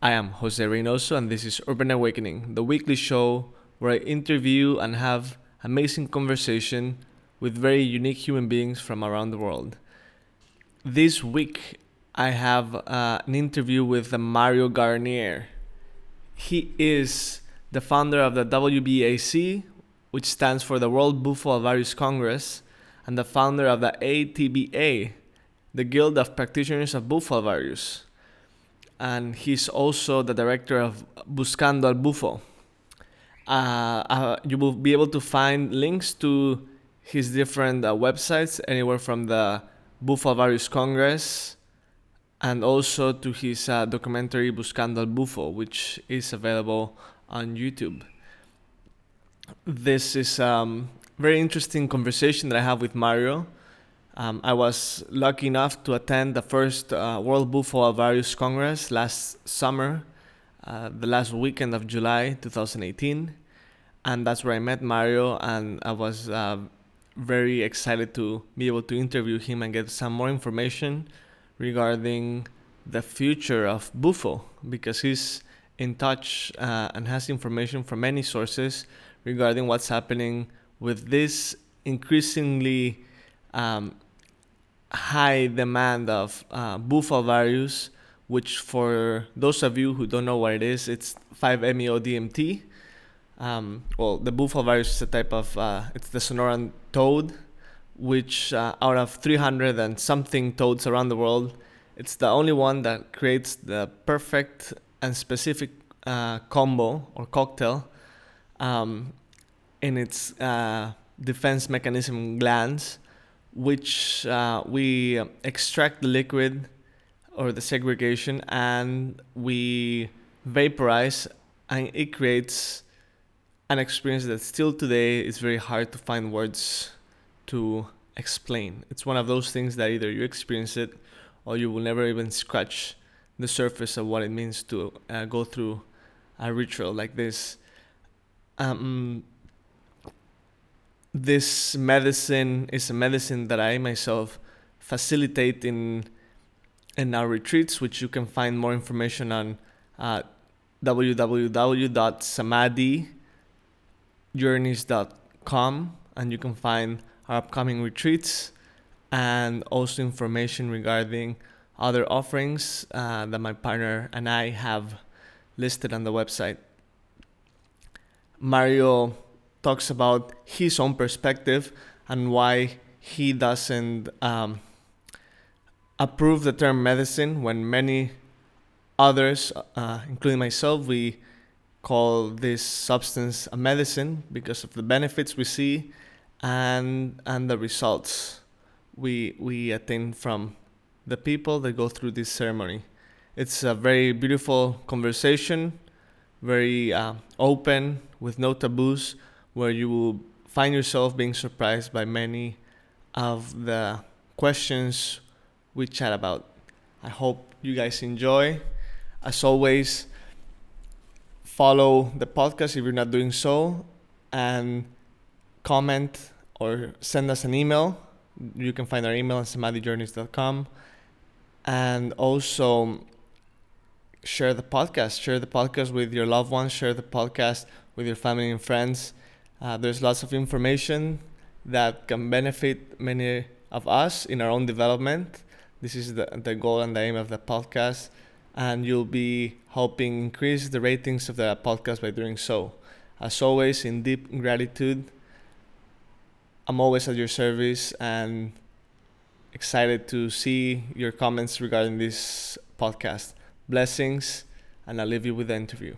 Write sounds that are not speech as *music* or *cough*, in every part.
I am Jose Reynoso, and this is Urban Awakening, the weekly show where I interview and have amazing conversation with very unique human beings from around the world. This week, I have uh, an interview with Mario Garnier. He is the founder of the WBAC, which stands for the World Bufo Alvarius Congress, and the founder of the ATBA, the Guild of Practitioners of Bufo Alvarius and he's also the director of Buscando al Bufo. Uh, uh, you will be able to find links to his different uh, websites, anywhere from the Bufo Alvarius Congress and also to his uh, documentary Buscando al Bufo, which is available on YouTube. This is a um, very interesting conversation that I have with Mario um, I was lucky enough to attend the first uh, World Bufo Alvarius Congress last summer, uh, the last weekend of July 2018. And that's where I met Mario, and I was uh, very excited to be able to interview him and get some more information regarding the future of Bufo because he's in touch uh, and has information from many sources regarding what's happening with this increasingly um, high demand of uh, which for those of you who don't know what it is, it's 5-MeO-DMT. Um, well, the Bufo Alvarius is a type of, uh, it's the Sonoran toad, which uh, out of 300 and something toads around the world, it's the only one that creates the perfect and specific uh, combo or cocktail um, in its uh, defense mechanism glands which uh, we extract the liquid or the segregation and we vaporize and it creates an experience that still today is very hard to find words to explain. It's one of those things that either you experience it or you will never even scratch the surface of what it means to uh, go through a ritual like this. Um, this medicine is a medicine that I myself facilitate in in our retreats, which you can find more information on uh, and you can find our upcoming retreats and also information regarding other offerings uh, that my partner and I have listed on the website. Mario talks about his own perspective and why he doesn't um, approve the term medicine when many others, uh, including myself, we call this substance a medicine because of the benefits we see and and the results we we attain from the people that go through this ceremony. It's a very beautiful conversation, very uh, open with no taboos where you will find yourself being surprised by many of the questions we chat about. I hope you guys enjoy. As always, follow the podcast if you're not doing so and comment or send us an email. You can find our email at samadhijourneys.com and also share the podcast. Share the podcast with your loved ones, share the podcast with your family and friends. Uh, there's lots of information that can benefit many of us in our own development. This is the, the goal and the aim of the podcast. And you'll be helping increase the ratings of the podcast by doing so. As always, in deep gratitude, I'm always at your service and excited to see your comments regarding this podcast. Blessings, and I'll leave you with the interview.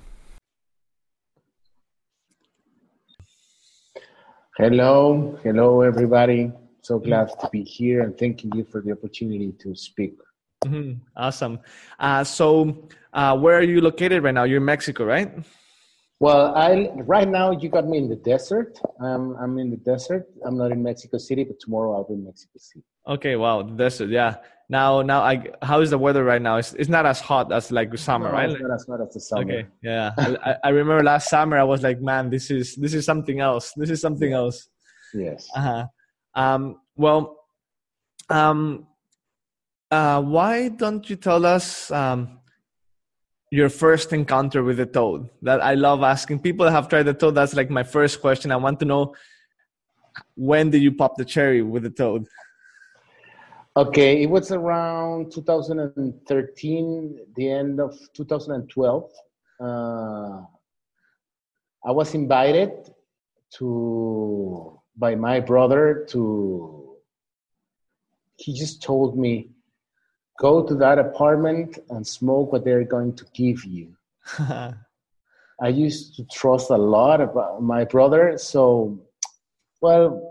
Hello, hello, everybody. So glad to be here and thanking you for the opportunity to speak. Mm-hmm. Awesome. Uh, so, uh, where are you located right now? You're in Mexico, right? Well, I right now you got me in the desert. Um, I'm in the desert. I'm not in Mexico City, but tomorrow I'll be in Mexico City. Okay, wow, the desert. Yeah. Now, now, I how is the weather right now? It's, it's not as hot as like summer, no, right? It's not as hot as the summer. Okay, yeah. I, I remember last summer I was like, man, this is this is something else. This is something else. Yes. Uh-huh. Um. Well. Um. Uh. Why don't you tell us um your first encounter with the toad that i love asking people that have tried the toad that's like my first question i want to know when did you pop the cherry with the toad okay it was around 2013 the end of 2012 uh, i was invited to by my brother to he just told me go to that apartment and smoke what they're going to give you. *laughs* I used to trust a lot about my brother, so well,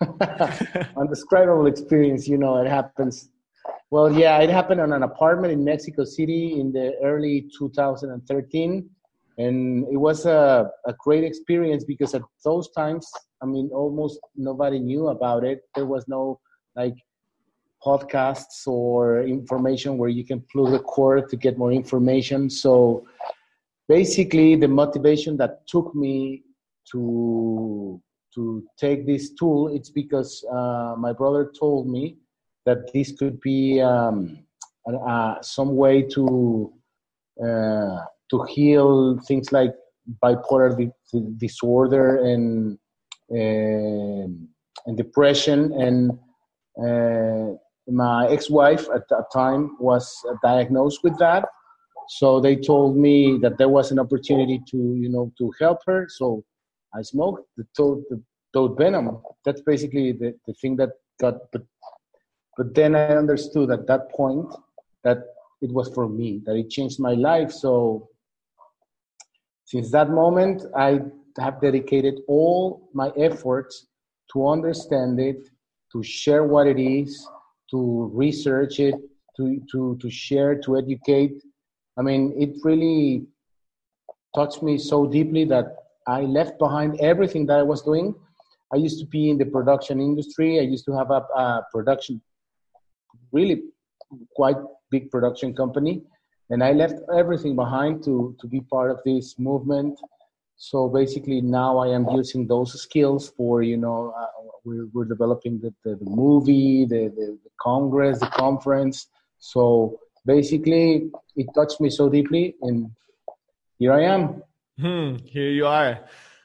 *laughs* undescribable experience. You know, it happens. Well, yeah, it happened on an apartment in Mexico City in the early 2013, and it was a, a great experience because at those times, I mean, almost nobody knew about it. There was no like podcasts or information where you can plug the cord to get more information. So basically, the motivation that took me to to take this tool it's because uh, my brother told me that this could be um, uh, some way to uh, to heal things like bipolar di- disorder and and depression. And uh, my ex-wife at that time was diagnosed with that. So they told me that there was an opportunity to you know to help her. So i smoked the toad, the toad venom that's basically the, the thing that got but but then i understood at that point that it was for me that it changed my life so since that moment i have dedicated all my efforts to understand it to share what it is to research it, to, to, to share, to educate. I mean, it really touched me so deeply that I left behind everything that I was doing. I used to be in the production industry. I used to have a, a production, really quite big production company. And I left everything behind to, to be part of this movement so basically now i am using those skills for you know uh, we're, we're developing the, the, the movie the, the, the, congress the conference so basically it touched me so deeply and here i am hmm, here you are.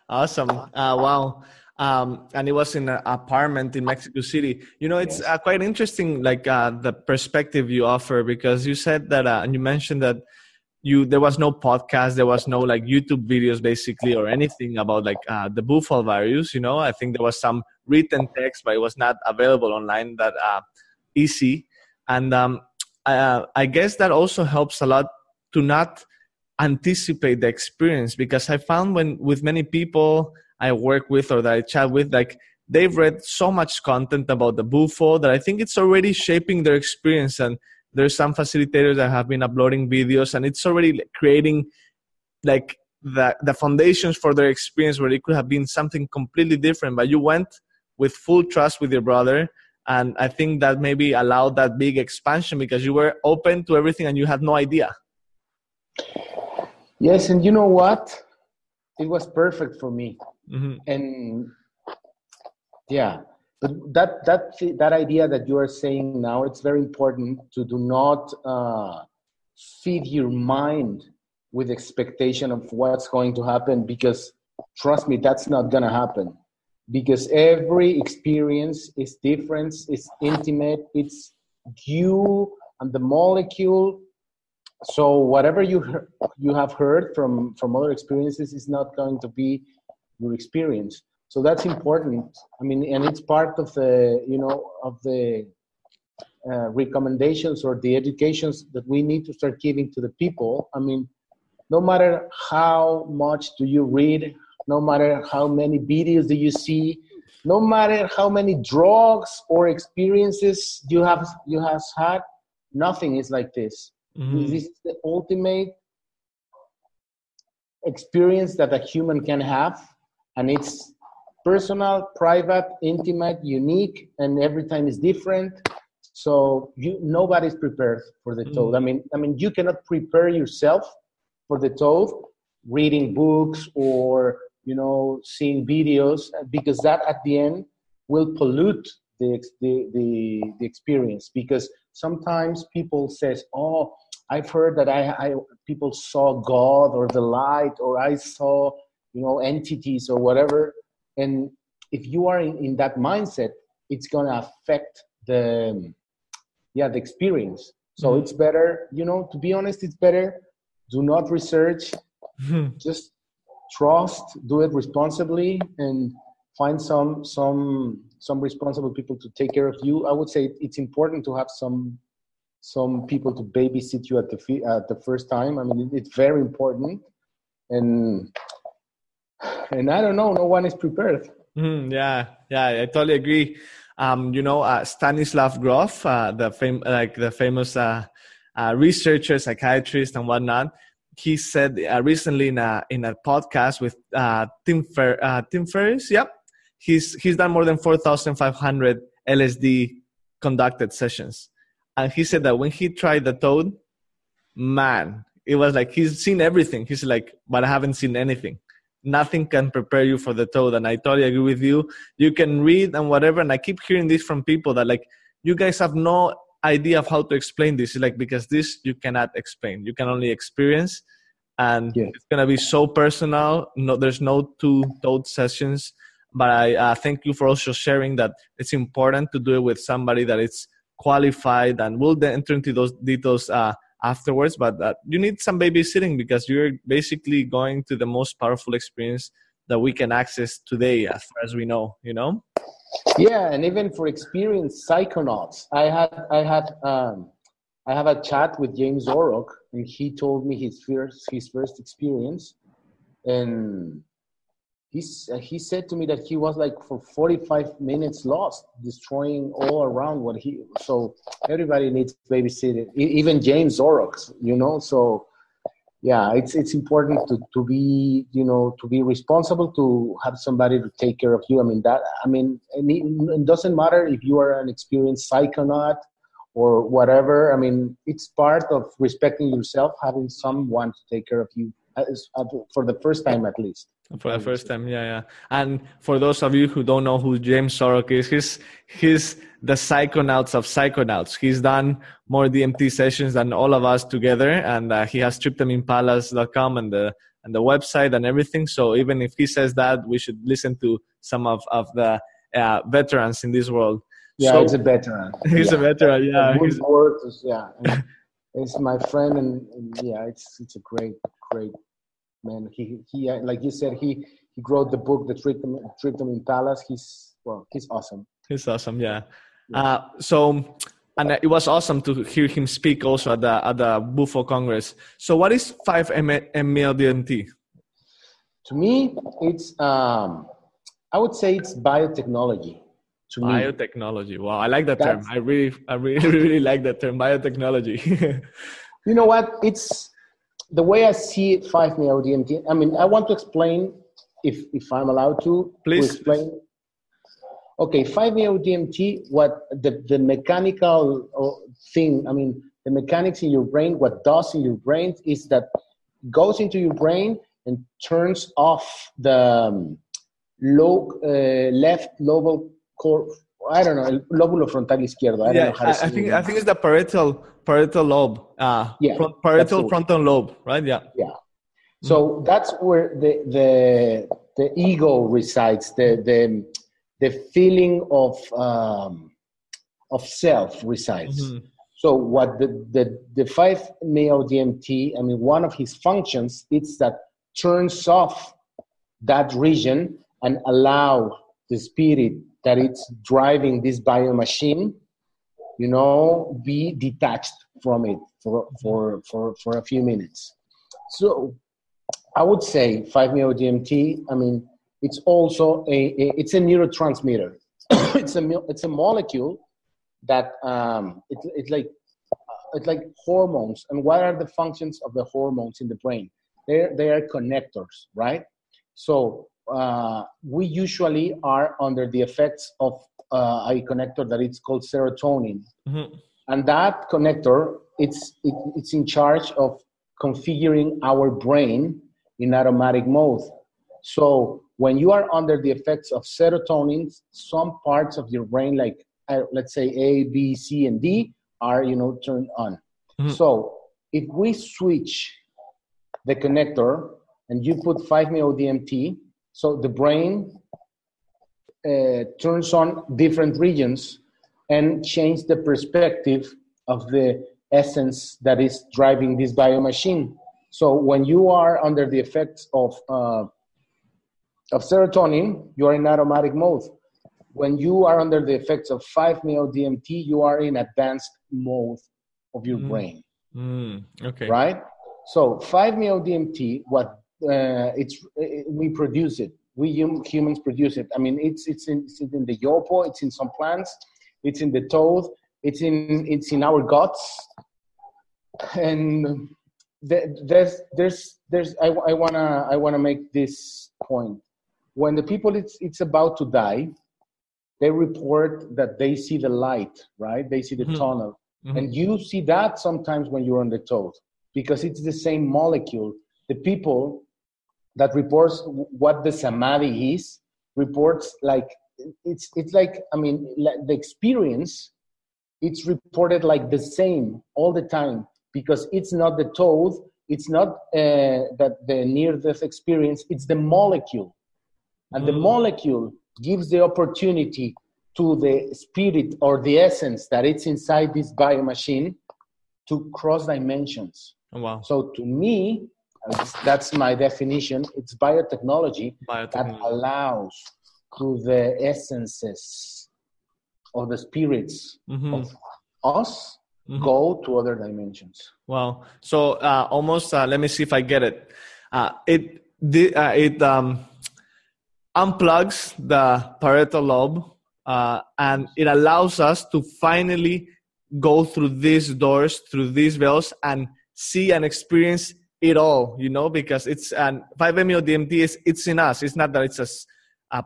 Awesome. Uh, wow. Um, and it was in an apartment in mexico city. You know it's uh, quite interesting like uh, the perspective you offer because you said that uh, and you mentioned that you there was no podcast there was no like youtube videos basically or anything about like uh, the bufo alvarius you know? I think there was some written text but it was not available online that uh, easy. And um, uh, i guess that also helps a lot to not anticipate the experience because i found when with many people i work with or that i chat with like they've read so much content about the bufo that i think it's already shaping their experience. And there's some facilitators that have been uploading videos and it's already creating like the, the foundations for their experience where it could have been something completely different. But you went with full trust with your brother and i think that maybe allowed that big expansion because you were open to everything and you had no idea yes and you know what? It was perfect for me. Mm-hmm. and yeah but that that that idea that you are saying now it's very important to do not uh, feed your mind with expectation of what's going to happen because trust me that's not going to happen. Because every experience is different it's intimate it's you and the molecule so whatever you you have heard from from other experiences is not going to be your experience. So that's important. I mean and it's part of the you know of the uh, recommendations or the educations that we need to start giving to the people. I mean no matter how much do you read no matter how many videos do you see no matter how many drugs or experiences you have you have had nothing is like this mm-hmm. this is the ultimate experience that a human can have and it's personal, private, intimate, unique, and every time is different. So you nobody's prepared for the toad. Mm. I mean, I mean, you cannot prepare yourself for the toad reading books or you know seeing videos because that at the end will pollute the the the, the experience because sometimes people says oh I've heard that I, I people saw God or the light or I saw you know entities or whatever. And if you are in, in that mindset, it's gonna affect the yeah the experience. So mm-hmm. it's better, you know, to be honest, it's better. Do not research. Just trust. Do it responsibly and find some some some responsible people to take care of you. I would say it's important to have some some people to babysit you at the at the first time. I mean, it's very important, and and I don't know, no one is prepared. Mm, yeah, yeah, I totally agree. Um, you know, uh, Stanislav Grof, uh, the fam- like the famous uh, uh researcher, psychiatrist, and whatnot, he said uh, recently in a in a podcast with uh, Tim Fer- Tim Ferriss. Yep, he's he's done more than four thousand five hundred LSD conducted sessions and he said that when he tried the toad, man, it was like he's seen everything. He's like, but I haven't seen anything. Nothing can prepare you for the toad. And I totally agree with you. You can read and whatever. And I keep hearing this from people that like, you guys have no idea of how to explain this. It's like, because this you cannot explain. You can only experience. And yeah. it's going to be so personal. No, there's no two toad sessions. But I uh, thank you for also sharing that it's important to do it with somebody that it's qualified and we'll then enter into those details uh, afterwards but uh, you need some babysitting because you're basically going to the most powerful experience that we can access today as far as we know you know? Yeah and even for experienced psychonauts i had i had um i have a chat with james Oroc, and he told me his first his first experience and uh, he said to me that he was like for 45 minutes lost, destroying all around what he. So everybody needs babysitting, even James Oroc, you know. So yeah, it's it's important to to be you know to be responsible to have somebody to take care of you. I mean that I mean it doesn't matter if you are an experienced psychonaut or whatever. I mean it's part of respecting yourself, having someone to take care of you for the first time at least. For the first time yeah yeah. And for those of you who don't know who james Oroc is he's he's the psychonauts of psychonauts. He's done more dmt sessions than all of us together and uh, he has tryptaminePalace.com and the and the website and everything. So even if he says that we should listen to some of of the uh, veterans in this world. Yeah so, he's a veteran. *laughs* He's yeah. a veteran yeah he's, words, yeah. It's my friend and, and yeah it's it's a great great man. He he uh, like you said he he wrote the book, the Tryptamine Palace. He's well, he's awesome. He's awesome, yeah. yeah. Uh, so and it was awesome to hear him speak also at the at the Bufo Congress. So what is 5-MeO-DMT? To me, it's um, I would say it's biotechnology. To biotechnology. Me. Wow, I like that That's, term. I really, I really, *laughs* really like that term, biotechnology. *laughs* you know what? It's the way I see it, 5-MeO-DMT, I mean, I want to explain, if, if I'm allowed to, Please. To explain. Okay, 5-MeO-DMT, what the, the mechanical uh, thing, I mean, the mechanics in your brain, what does in your brain is that goes into your brain and turns off the um, low, uh, left lobar core, I don't know, lóbulo frontal izquierdo. I yeah, I, I think, I think it's the parietal parietal lobe. Uh, yeah, parietal frontal lobe, right? Yeah. Yeah. So that's where the the the ego resides. The the the feeling of um, of self resides. Mm-hmm. So what the the the five meo DMT? I mean, one of his functions is that turns off that region and allow the spirit that it's driving this bio machine you know, be detached from it for, for, for, for a few minutes. So I would say 5-MeO-DMT, I mean, it's also a, a it's a neurotransmitter. *coughs* it's, a, it's a molecule that um, it, it's like it's like hormones. And what are the functions of the hormones in the brain? They're, they are connectors, right? So uh, we usually are under the effects of uh, a connector that it's called serotonin. Mm-hmm. And that connector, it's, it, it's in charge of configuring our brain in automatic mode. So when you are under the effects of serotonin, some parts of your brain, like uh, let's say A, B, C, and D, are you know turned on. Mm-hmm. So if we switch the connector and you put 5-MeO-DMT, so the brain uh, turns on different regions and change the perspective of the essence that is driving this biomachine. So when you are under the effects of uh, of serotonin, you are in automatic mode. When you are under the effects of 5-MeO-DMT, you are in advanced mode of your mm. brain. Mm. Okay. Right. So 5-MeO-DMT, what uh, it's it, we produce it. We humans produce it. I mean, it's it's in, it's in the yopo. It's in some plants. It's in the toad. It's in it's in our guts. And there's there's there's I, I wanna I wanna make this point. When the people it's it's about to die, they report that they see the light, right? They see the mm-hmm. tunnel. Mm-hmm. And you see that sometimes when you're on the toad because it's the same molecule. The people that reports what the samadhi is reports like it's it's like I mean the experience it's reported like the same all the time because it's not the toad it's not uh, that the near death experience it's the molecule. And mm. the molecule gives the opportunity to the spirit or the essence that it's inside this biomachine to cross dimensions. Oh, wow. So to me that's my definition. It's biotechnology, biotechnology. that allows through the essences of the spirits mm-hmm. of us mm-hmm. go to other dimensions. Wow. So uh, almost, uh, let me see if I get it. Uh, it uh, it um, unplugs the parietal lobe uh, and it allows us to finally go through these doors, through these veils, and see and experience it all, you know, because it's an 5-MeO DMT is it's in us. It's not that it's a, a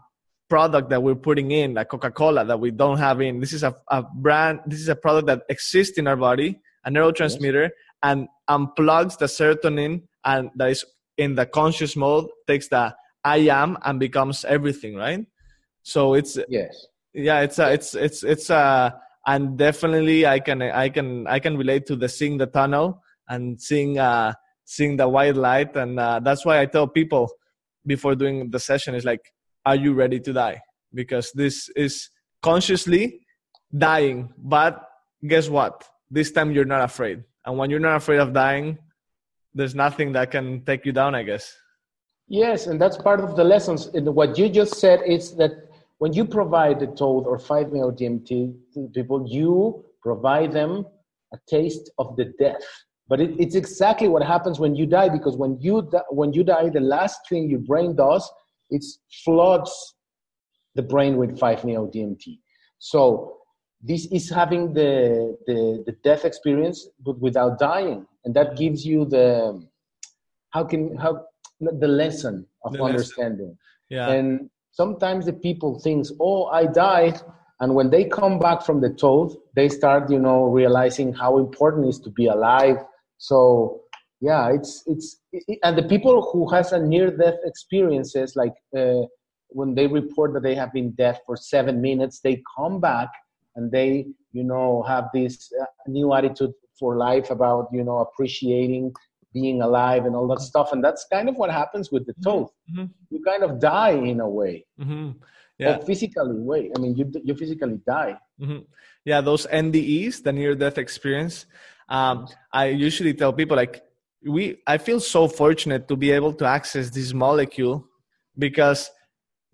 product that we're putting in, like Coca-Cola, that we don't have in. This is a, a brand. This is a product that exists in our body, a neurotransmitter, yes. and unplugs the serotonin and that is in the conscious mode, takes the I am and becomes everything, right? So it's yes, yeah, it's a, it's it's it's a, and definitely I can I can I can relate to the seeing the tunnel and seeing uh seeing the white light and uh, that's why i tell people before doing the session is like are you ready to die? Because this is consciously dying but guess what? This time you're not afraid. And when you're not afraid of dying there's nothing that can take you down i guess. Yes and that's part of the lessons. And what you just said is that when you provide the toad or 5-MeO DMT to people you provide them a taste of the death but it, it's exactly what happens when you die because when you when you die, the last thing your brain does it floods the brain with 5-MeO DMT. So this is having the, the the death experience, but without dying, and that gives you the how can how the lesson of the understanding. Lesson. Yeah. And sometimes the people thinks, oh, I died, and when they come back from the toad, they start, you know, realizing how important it is to be alive so yeah it's it's it, and the people who has a near death experiences like uh, when they report that they have been dead for seven minutes they come back and they you know have this uh, new attitude for life about you know appreciating being alive and all that stuff and that's kind of what happens with the mm-hmm. toad mm-hmm. you kind of die in a way mm-hmm. yeah physically way i mean you you physically die mm-hmm. yeah those ndes the near death experience um, I usually tell people like we I feel so fortunate to be able to access this molecule because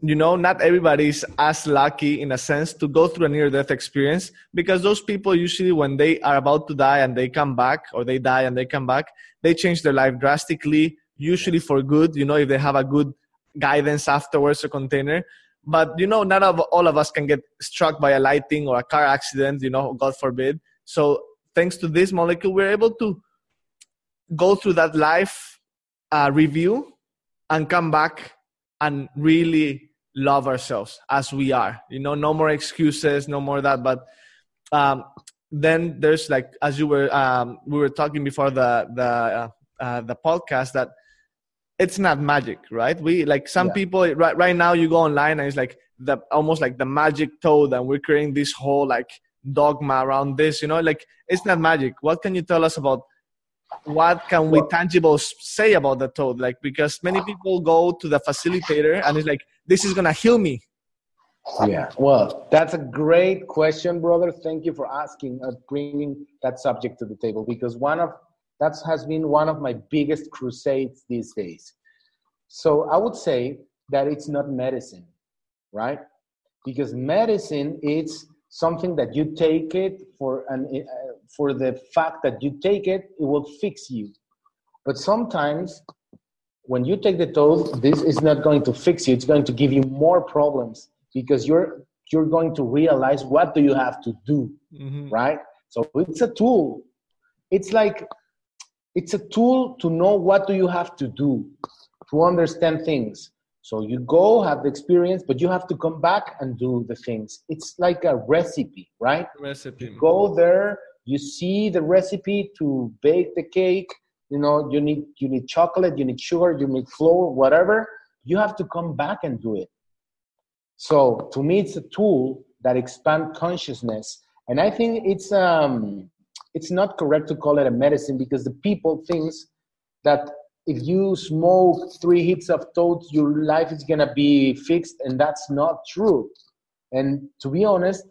you know not everybody is as lucky in a sense to go through a near death experience because those people usually when they are about to die and they come back or they die and they come back they change their life drastically usually for good you know if they have a good guidance afterwards a container. But you know not of all of us can get struck by a lighting or a car accident you know god forbid. So thanks to this molecule, we're able to go through that life uh, review and come back and really love ourselves as we are. You know, no more excuses, no more that. But um, then there's like, as you were, um, we were talking before the the uh, uh, the podcast that it's not magic, right? We like some yeah. people right right now. You go online and it's like the almost like the magic toad, and we're creating this whole like dogma around this you know like it's not magic what can you tell us about what can we tangible say about the toad? Like because many people go to the facilitator and it's like this is gonna heal me. Yeah, well, that's a great question, brother. Thank you for asking, uh, bringing that subject to the table because one of that has been one of my biggest crusades these days. So I would say that it's not medicine, right? Because medicine is something that you take it for an uh, for the fact that you take it, it will fix you. But sometimes when you take the toad, this is not going to fix you. It's going to give you more problems because you're you're going to realize what do you have to do, mm-hmm. right? So it's a tool. It's like it's a tool to know what do you have to do to understand things so you go have the experience but you have to come back and do the things. It's like a recipe right? Recipe. You go there you see the recipe to bake the cake. You know you need you need chocolate you need sugar you need flour whatever. You have to come back and do it. So to me it's a tool that expand consciousness. And i think it's um it's not correct to call it a medicine because the people thinks that if you smoke three hits of toads, your life is gonna be fixed, and that's not true. And to be honest,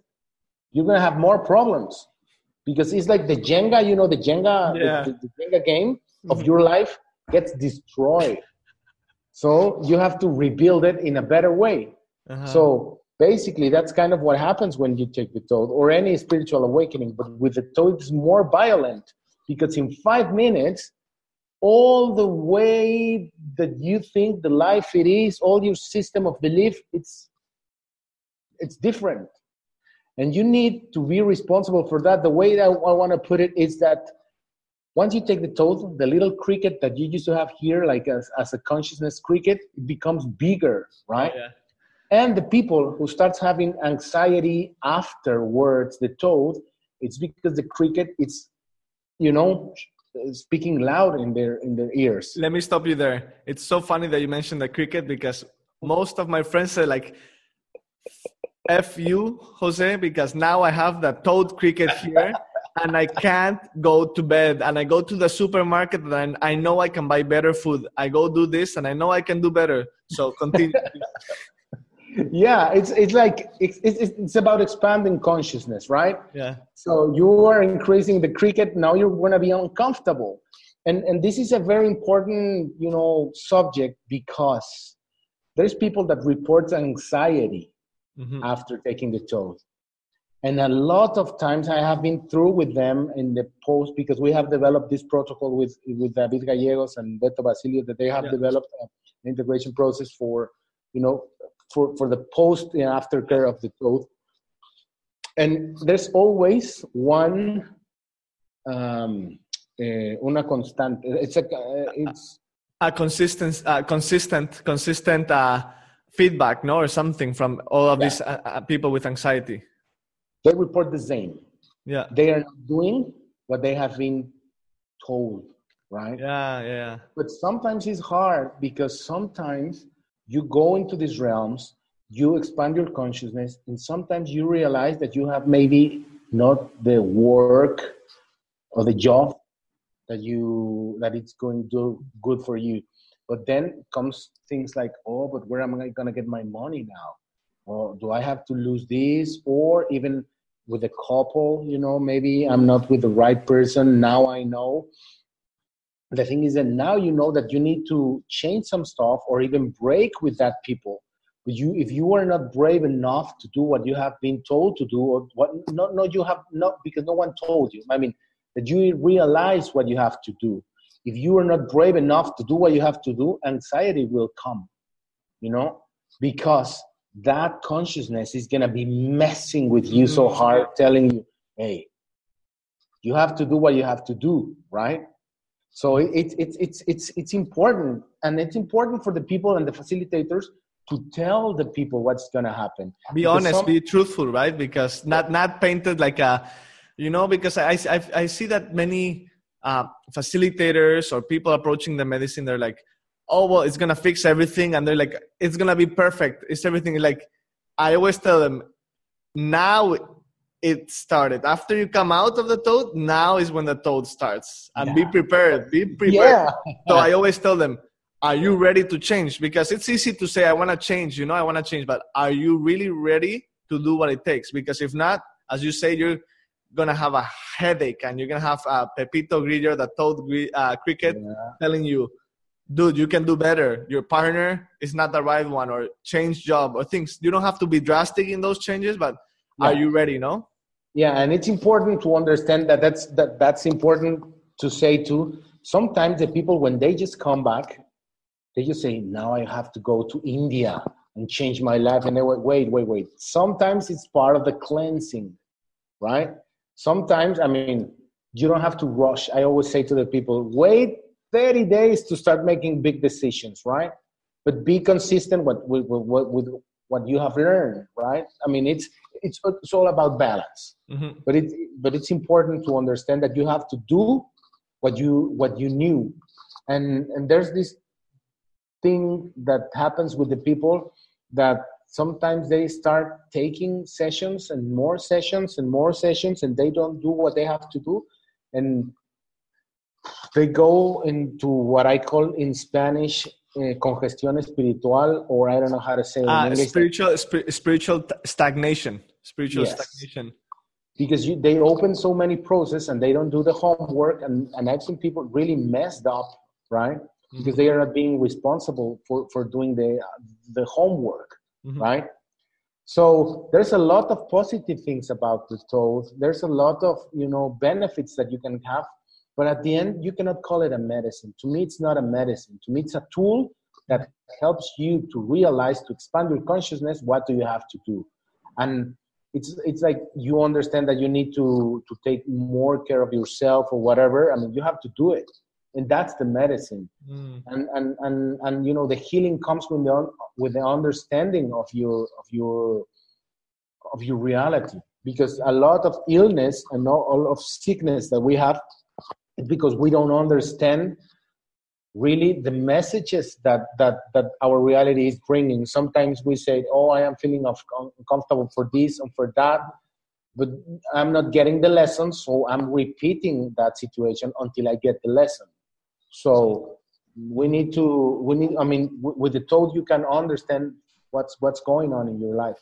you're gonna have more problems because it's like the Jenga, you know, the Jenga, yeah. the, the, Jenga game of mm-hmm. your life gets destroyed. So you have to rebuild it in a better way. Uh-huh. So basically that's kind of what happens when you take the toad or any spiritual awakening but with the toad it's more violent because in five minutes all the way that you think the life it is all your system of belief it's it's different. And you need to be responsible for that. The way that i want to put it is that once you take the toad the little cricket that you used to have here like as, as a consciousness cricket it becomes bigger right? Yeah. And the people who starts having anxiety afterwards the toad it's because the cricket it's you know speaking loud in their in their ears. Let me stop you there. It's so funny that you mentioned the cricket because most of my friends say like f you jose because now i have the toad cricket here and i can't go to bed. And i go to the supermarket and i know i can buy better food. I go do this and i know i can do better. So continue *laughs* yeah it's it's like it's, it's it's about expanding consciousness right yeah so you are increasing the cricket now you're going to be uncomfortable and and this is a very important you know subject because there's people that report anxiety mm-hmm. after taking the toad and a lot of times i have been through with them in the post because we have developed this protocol with with david gallegos and beto basilio that they have yeah. developed an integration process for you know for, for the post and aftercare of the toad. And there's always one um, uh, una constante. It's a uh, it's a consistent, uh, consistent, consistent uh, feedback, no, or something from all of yeah. these uh, uh, people with anxiety. They report the same. Yeah, they are doing what they have been told, right? Yeah, yeah. But sometimes it's hard because sometimes you go into these realms, you expand your consciousness, and sometimes you realize that you have maybe not the work or the job that you that it's going to good for you. But then comes things like, oh, but where am I gonna get my money now? Or do I have to lose this? Or even with a couple, you know, maybe I'm not with the right person. Now I know the thing is that now you know that you need to change some stuff or even break with that people. But you if you are not brave enough to do what you have been told to do or what not not you have not because no one told you i mean that you realize what you have to do. If you are not brave enough to do what you have to do anxiety will come you know because that consciousness is going to be messing with you so mm-hmm. hard telling you hey you have to do what you have to do right so it's it's it's it's it's important, and it's important for the people and the facilitators to tell the people what's going to happen. Be because honest, some, be truthful, right? Because not not painted like a, you know, because I I, I see that many uh, facilitators or people approaching the medicine, they're like, oh well, it's gonna fix everything, and they're like, it's gonna be perfect. It's everything like. I always tell them, now it started. After you come out of the toad, now is when the toad starts. And yeah. be prepared. Be prepared. Yeah. so I always tell them, are you ready to change? Because it's easy to say, I want to change, you know, I want to change, but are you really ready to do what it takes? Because if not, as you say, you're going to have a headache and you're going to have a Pepito Grillo, the toad uh, cricket, yeah. telling you, dude, you can do better. Your partner is not the right one, or change job, or things. You don't have to be drastic in those changes, but are you ready? No. Yeah, and it's important to understand that that's that that's important to say too. Sometimes the people when they just come back, they just say, "Now I have to go to India and change my life." And they wait, wait, wait, wait. Sometimes it's part of the cleansing, right? Sometimes, I mean, you don't have to rush. I always say to the people, wait 30 days to start making big decisions, right? But be consistent with, with, with, with what you have learned, right? I mean, it's it's it's all about balance. Mm-hmm. But it but it's important to understand that you have to do what you what you knew, and and there's this thing that happens with the people that sometimes they start taking sessions and more sessions and more sessions and they don't do what they have to do and they go into what I call in Spanish uh, congestión espiritual, or I don't know how to say it. Uh, spiritual, sp- spiritual stagnation. Spiritual yes. stagnation. Because you, they open so many processes and they don't do the homework, and, and I've seen people really messed up, right? Mm-hmm. Because they are not being responsible for, for doing the, the homework, mm-hmm. right? So there's a lot of positive things about the toad. There's a lot of you know benefits that you can have but at the end, you cannot call it a medicine. To me, it's not a medicine. To me, it's a tool that helps you to realize, to expand your consciousness, what do you have to do? And it's it's like you understand that you need to to take more care of yourself or whatever. I mean, you have to do it, and that's the medicine. Mm. And and and and you know, the healing comes with the with the understanding of your of your of your reality. Because a lot of illness and all of sickness that we have because we don't understand really the messages that that that our reality is bringing. Sometimes we say oh i am feeling uncomfortable for this and for that but i'm not getting the lesson so i'm repeating that situation until i get the lesson. So we need to we need i mean with the toad you can understand what's what's going on in your life.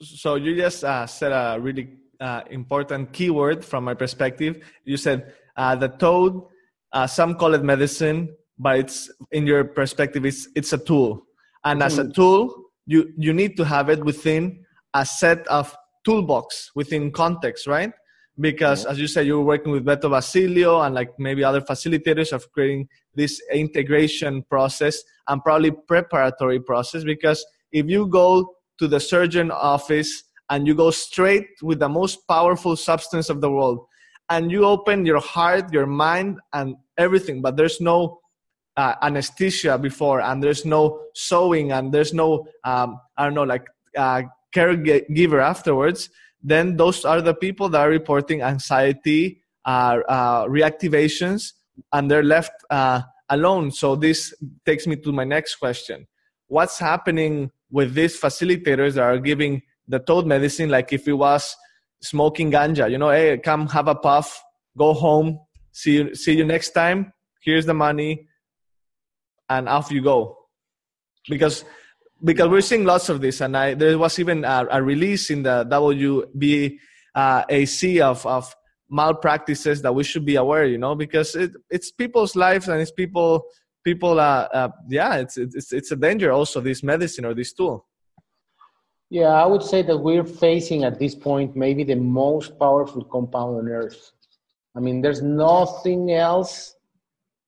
So you just uh, said a really uh, important keyword from my perspective. You said uh, the toad, uh, some call it medicine, but it's in your perspective, it's it's a tool, and as a mm-hmm. tool, you you need to have it within a set of toolbox within context, right? Because as you said, you're working with Beto Basilio and like maybe other facilitators of creating this integration process and probably preparatory process. Because if you go to the surgeon office and you go straight with the most powerful substance of the world and you open your heart, your mind, and everything, but there's no uh, anesthesia before, and there's no sewing, and there's no, um, I don't know, like uh, caregiver afterwards, then those are the people that are reporting anxiety, uh, uh reactivations, and they're left uh, alone. So this takes me to my next question. What's happening with these facilitators that are giving the toad medicine, like if it was smoking ganja. You know, hey, come have a puff, go home, see you, see you next time. Here's the money, and off you go. Because because we're seeing lots of this, and I, there was even a, a release in the WBAC of of malpractices that we should be aware. You know, because it, it's people's lives and it's people people. Uh, uh, yeah, it's it's it's a danger also. This medicine or this tool. Yeah, I would say that we're facing at this point maybe the most powerful compound on earth. I mean, there's nothing else.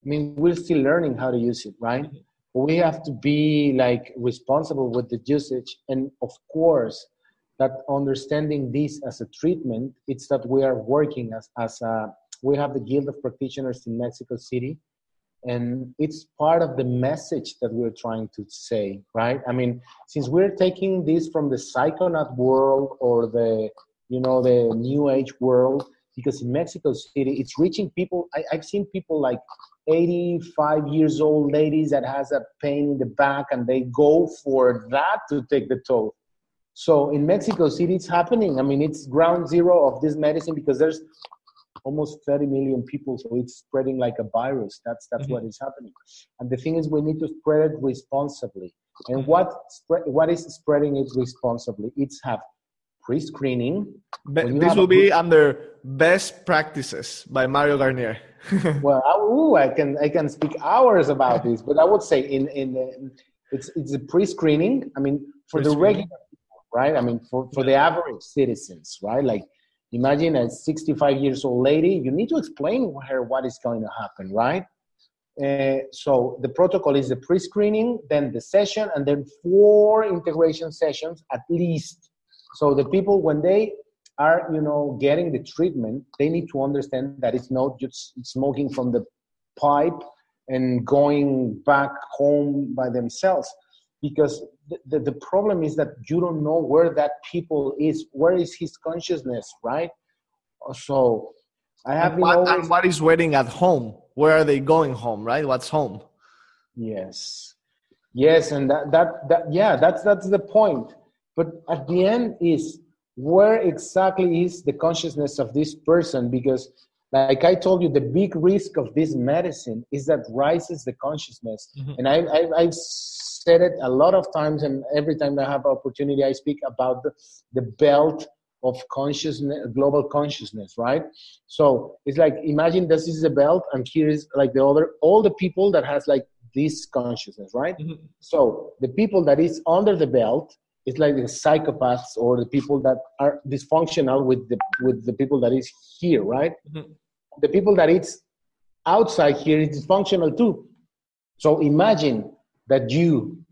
I mean, we're still learning how to use it, right? Mm-hmm. We have to be like responsible with the usage. And of course, that understanding this as a treatment, it's that we are working as, as a, we have the Guild of Practitioners in Mexico City and it's part of the message that we're trying to say right i mean since we're taking this from the psychonaut world or the you know the new age world because in mexico city it's reaching people I, i've seen people like 85 years old ladies that has a pain in the back and they go for that to take the toad So in Mexico City, it's happening. I mean, it's ground zero of this medicine because there's almost 30 million people, so it's spreading like a virus. That's that's mm-hmm. what is happening. And the thing is, we need to spread it responsibly. And what spread, what is spreading it responsibly? It's have pre-screening. this will be under best practices by Mario Garnier. *laughs* well, I, ooh, I can I can speak hours about this, but I would say in in it's it's a pre-screening. I mean, for the regular right? I mean, for, for the average citizens, right? Like, imagine a 65 years old lady, you need to explain her what is going to happen, right? Uh, so the protocol is the pre-screening, then the session, and then four integration sessions at least. So the people, when they are, you know, getting the treatment, they need to understand that it's not just smoking from the pipe and going back home by themselves. Because the, the, the, problem is that you don't know where that people is where is his consciousness right? So i have what, always... and what is waiting at home? Where are they going home right? What's home? Yes. Yes and that, that that yeah that's that's the point but at the end is where exactly is the consciousness of this person because like i told you the big risk of this medicine is that rises the consciousness mm-hmm. and I, I i've said it a lot of times, and every time I have opportunity, I speak about the, the belt of consciousness, global consciousness, right? So it's like imagine this is a belt, and here is like the other, all the people that has like this consciousness, right? Mm-hmm. So the people that is under the belt is like the psychopaths or the people that are dysfunctional with the with the people that is here, right? Mm-hmm. The people that is outside here is dysfunctional too. So imagine that you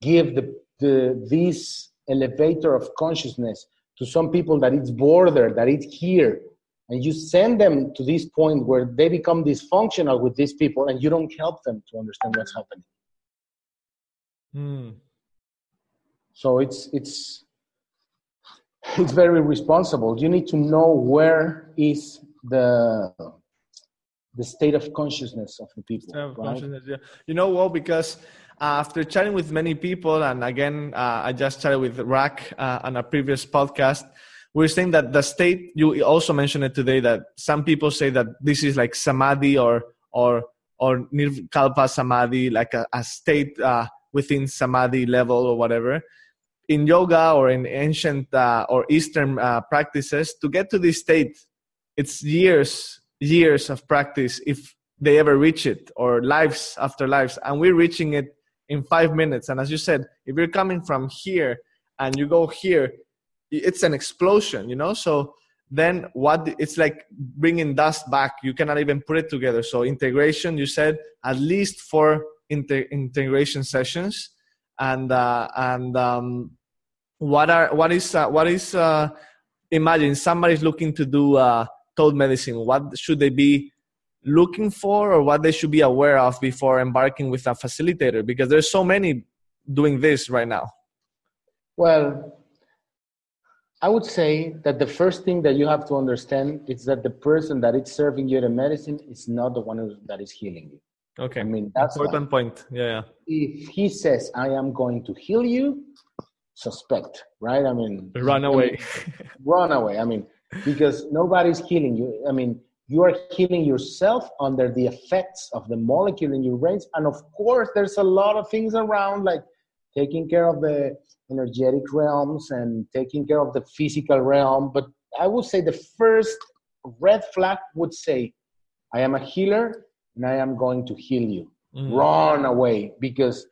give the, the this elevator of consciousness to some people that it's border, that it's here, and you send them to this point where they become dysfunctional with these people and you don't help them to understand what's happening. Hmm. So it's it's it's very responsible. You need to know where is the the state of consciousness of the people. Of Right? Yeah. You know, well, because after chatting with many people, and again, uh, I just chatted with Rack uh, on a previous podcast. We are saying that the state. You also mentioned it today that some people say that this is like samadhi or or or nirvikalpa samadhi, like a, a state uh, within samadhi level or whatever. In yoga or in ancient uh, or Eastern uh, practices, to get to this state, it's years years of practice if they ever reach it or lives after lives and we're reaching it in five minutes. And as you said, if you're coming from here and you go here, it's an explosion, you know? So then what it's like bringing dust back. You cannot even put it together. So integration, you said at least four inter- integration sessions. And, uh, and, um, what are, what is, uh, what is, uh, imagine somebody's looking to do, uh, toad medicine. What should they be looking for or what they should be aware of before embarking with a facilitator because there's so many doing this right now well i would say that the first thing that you have to understand is that the person that is serving you the medicine is not the one that is healing you okay. I mean that's important point. Yeah, yeah. if he says i am going to heal you suspect right? I mean run away. I mean, run away. I mean because nobody's healing you. I mean you are healing yourself under the effects of the molecule in your brains. And of course there's a lot of things around like taking care of the energetic realms and taking care of the physical realm. But i would say the first red flag would say i am a healer and i am going to heal you mm. run away because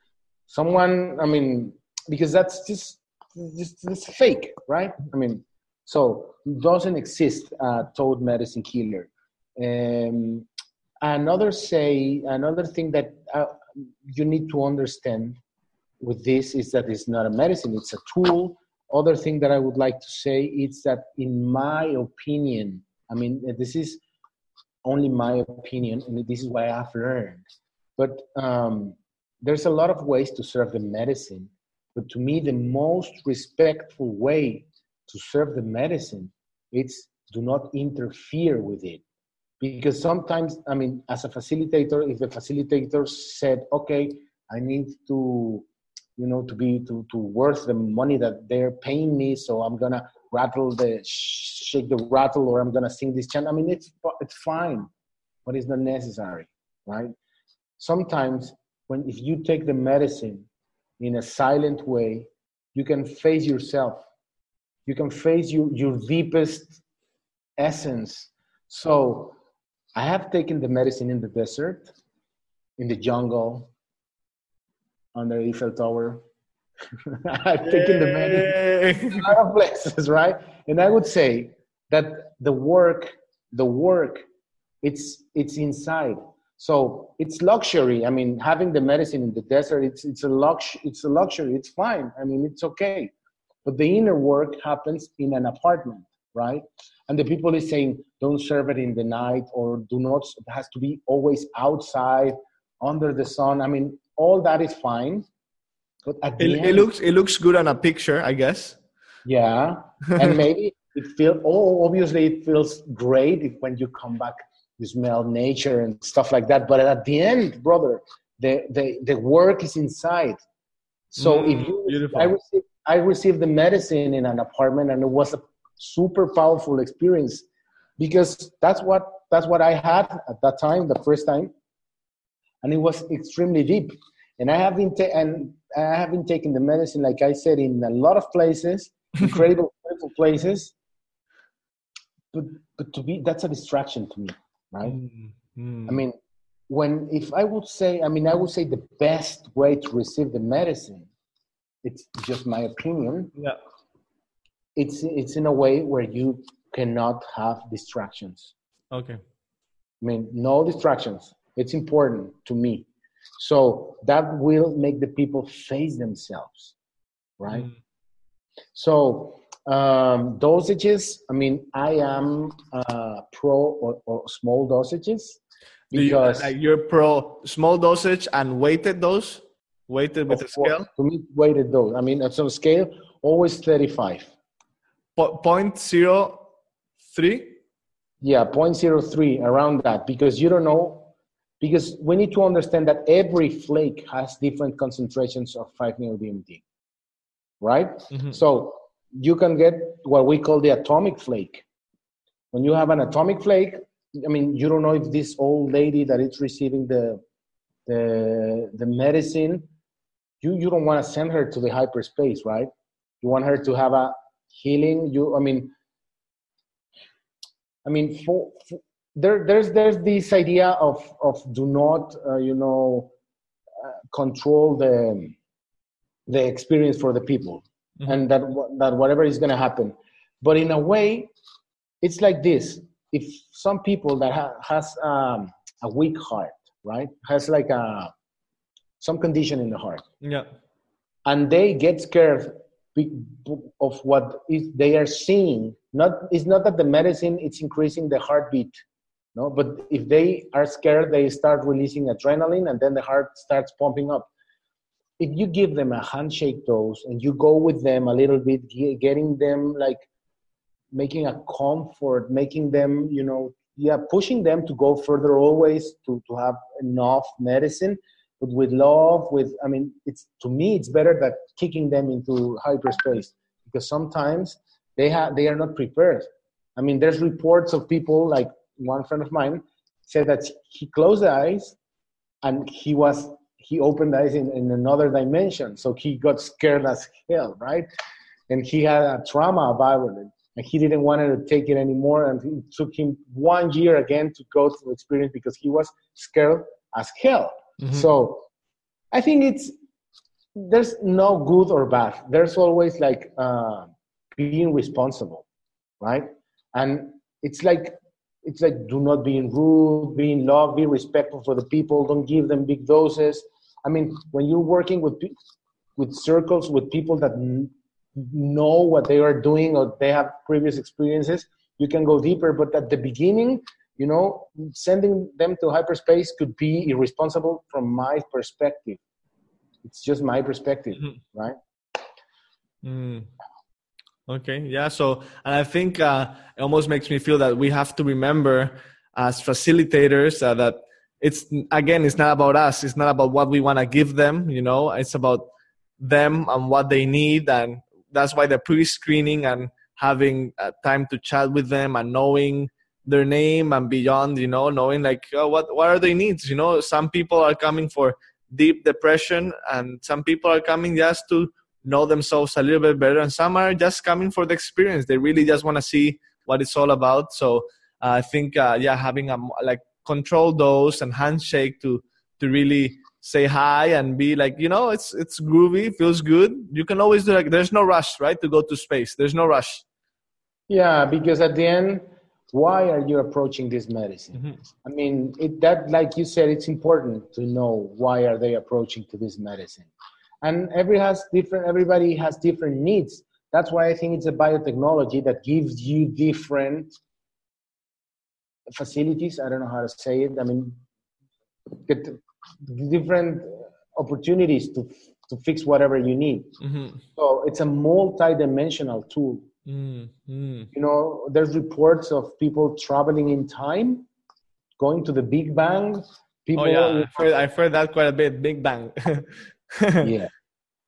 someone i mean because that's just just fake right i mean so doesn't exist uh, toad medicine healer um, another say another thing that uh, you need to understand with this is that it's not a medicine; it's a tool. Other thing that I would like to say is that, in my opinion, I mean this is only my opinion, and this is what I've learned. But um, there's a lot of ways to serve the medicine. But to me, the most respectful way to serve the medicine it's do not interfere with it because sometimes i mean as a facilitator if the facilitator said okay i need to you know, to be to to worth the money that they're paying me. So I'm gonna rattle the shake the rattle, or I'm gonna sing this chant. I mean, it's it's fine, but it's not necessary, right? Sometimes when if you take the medicine in a silent way, you can face yourself. You can face your, your deepest essence. So I have taken the medicine in the desert, in the jungle, under Eiffel Tower. *laughs* I've taken the medicine in a lot of places, right? And I would say that the work, the work, it's it's inside. So it's luxury. I mean, having the medicine in the desert, it's it's a lux it's a luxury. It's fine. I mean, it's okay. But the inner work happens in an apartment, right? And the people is saying, don't serve it in the night or do not, it has to be always outside under the sun. I mean, all that is fine. But at it, end, it looks it looks good on a picture, I guess. Yeah. and maybe it feels oh obviously it feels great when you come back you smell nature and stuff like that. But at the end, brother, the the, the work is inside. So mm, if you beautiful. I received I received the medicine in an apartment and it was a super powerful experience because that's what that's what I had at that time, the first time, and it was extremely deep. And I have been ta- and I have been taking the medicine, like I said, in a lot of places, *laughs* incredible, incredible places. But but to be that's a distraction to me, right? Mm-hmm. I mean, when if I would say, I mean, I would say the best way to receive the medicine. It's just my opinion. Yeah it's it's in a way where you cannot have distractions okay i mean no distractions it's important to me so that will make the people face themselves right mm. so um, dosages i mean i am uh, pro or, or, small dosages because you, like you're pro small dosage and weighted dose weighted with a scale to me weighted dose i mean at some scale always thirty-five. Point zero three. Yeah, point zero three around that because you don't know because we need to understand that every flake has different concentrations of 5-MeO DMT, right? Mm-hmm. So you can get what we call the atomic flake. When you have an atomic flake, I mean, you don't know if this old lady that is receiving the the the medicine, you you don't want to send her to the hyperspace, right? You want her to have a healing you i mean i mean for, for there there's there's this idea of of do not uh, you know uh, control the the experience for the people mm-hmm. and that that whatever is going to happen. But in a way it's like this. If some people that ha- has um, a weak heart right has like a some condition in the heart yeah. and they get scared of what is they are seeing not it's not that the medicine it's increasing the heartbeat no but if they are scared they start releasing adrenaline and then the heart starts pumping up. If you give them a handshake dose and you go with them a little bit getting them like making a comfort making them you know yeah pushing them to go further always to, to have enough medicine but with love with i mean it's to me it's better that kicking them into hyperspace because sometimes they have they are not prepared. I mean there's reports of people like one friend of mine said that he closed the eyes and he was he opened eyes in, in another dimension so he got scared as hell right and he had a trauma about it and he didn't want to take it anymore and it took him one year again to go through experience because he was scared as hell Mm-hmm. So I think it's there's no good or bad. There's always like uh, being responsible, right? And it's like it's like do not be rude, be in love, be respectful for the people. Don't give them big doses. I mean, when you're working with with circles with people that know what they are doing or they have previous experiences, you can go deeper. But at the beginning, you know, sending them to hyperspace could be irresponsible from my perspective. It's just my perspective, mm-hmm. right? Mm. Okay, yeah. So, and I think uh, it almost makes me feel that we have to remember as facilitators uh, that it's again, it's not about us. It's not about what we want to give them. You know, it's about them and what they need and that's why the pre-screening and having uh, time to chat with them and knowing their name and beyond you know knowing like oh, what what are their needs you know some people are coming for deep depression and some people are coming just to know themselves a little bit better and some are just coming for the experience. They really just want to see what it's all about. So uh, i think uh, yeah having a like control dose and handshake to to really say hi and be like you know it's it's groovy feels good. You can always do like there's no rush right to go to space. There's no rush. Yeah because at the end why are you approaching this medicine? Mm-hmm. i mean it, that like you said it's important to know why are they approaching to this medicine and every has different everybody has different needs. That's why i think it's a biotechnology that gives you different facilities. I don't know how to say it. I mean get different opportunities to to fix whatever you need. Mm-hmm. so it's a multi-dimensional tool. Mm-hmm. you know there's reports of people traveling in time going to the big bang. People oh yeah. I've heard, I've heard that quite a bit. Big bang *laughs* yeah. *laughs*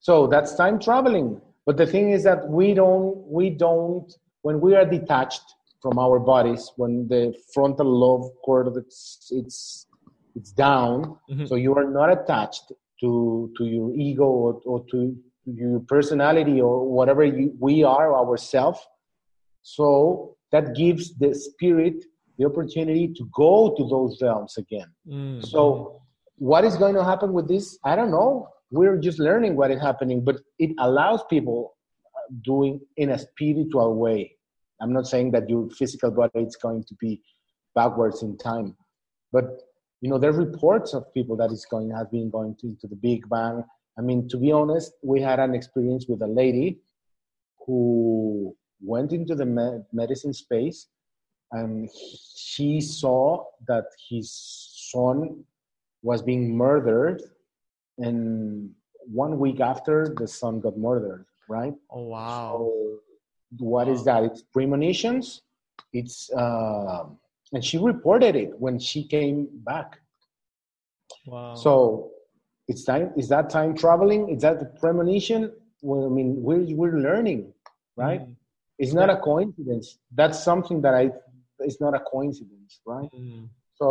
So that's time traveling. But the thing is that we don't we don't when we are detached from our bodies when the frontal lobe cortex it's it's down mm-hmm. so you are not attached to to your ego or, or to your personality or whatever you, we are ourselves so that gives the spirit the opportunity to go to those realms again. Mm-hmm. so what is going to happen with this? I don't know we're just learning what is happening but it allows people doing in a spiritual way. I'm not saying that your physical body is going to be backwards in time but you know there are reports of people that is going have been going to, into the big bang. I mean to be honest we had an experience with a lady who went into the me- medicine space and she saw that his son was being murdered and one week after the son got murdered right? Oh wow. So what wow. is that? It's premonitions. It's uh, and she reported it when she came back. Wow. So it's time is that time traveling? Is that the premonition? Well i mean we're, we're learning right? Mm. it's not a coincidence. That's something that i it's not a coincidence right? Mm. so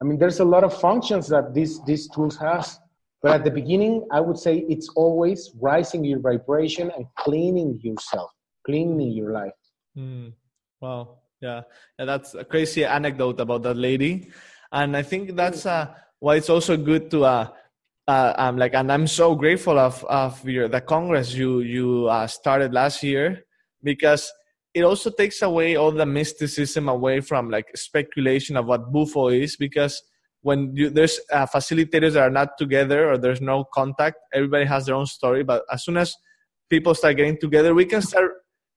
i mean there's a lot of functions that these these tools has but at the beginning, I would say it's always rising your vibration and cleaning yourself, cleaning your life. Mm. Wow. Yeah. yeah. That's a crazy anecdote about that lady. And I think that's uh, why it's also good to, uh, uh, I'm like, and I'm so grateful of, of your, the Congress you, you uh, started last year because it also takes away all the mysticism away from like speculation of what bufo is because when you, there's uh, facilitators that are not together or there's no contact everybody has their own story but as soon as people start getting together we can start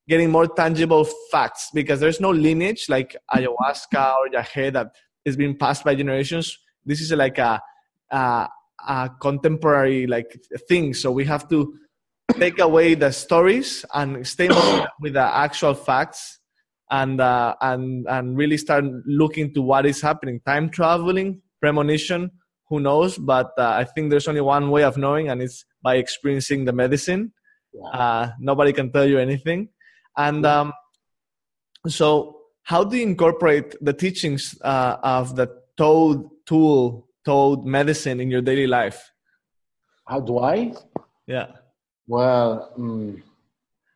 getting more tangible facts because there's no lineage like ayahuasca or yahe that is being passed by generations. This is like a, a, a contemporary like thing. So we have to take away the stories and stay *coughs* with the actual facts and uh, and and really start looking to what is happening. Time traveling premonition who knows? But uh, i think there's only one way of knowing and it's by experiencing the medicine. Yeah. uh, nobody can tell you anything. And um, so how do you incorporate the teachings uh, of the toad tool toad medicine in your daily life? How do i? Yeah. Well um,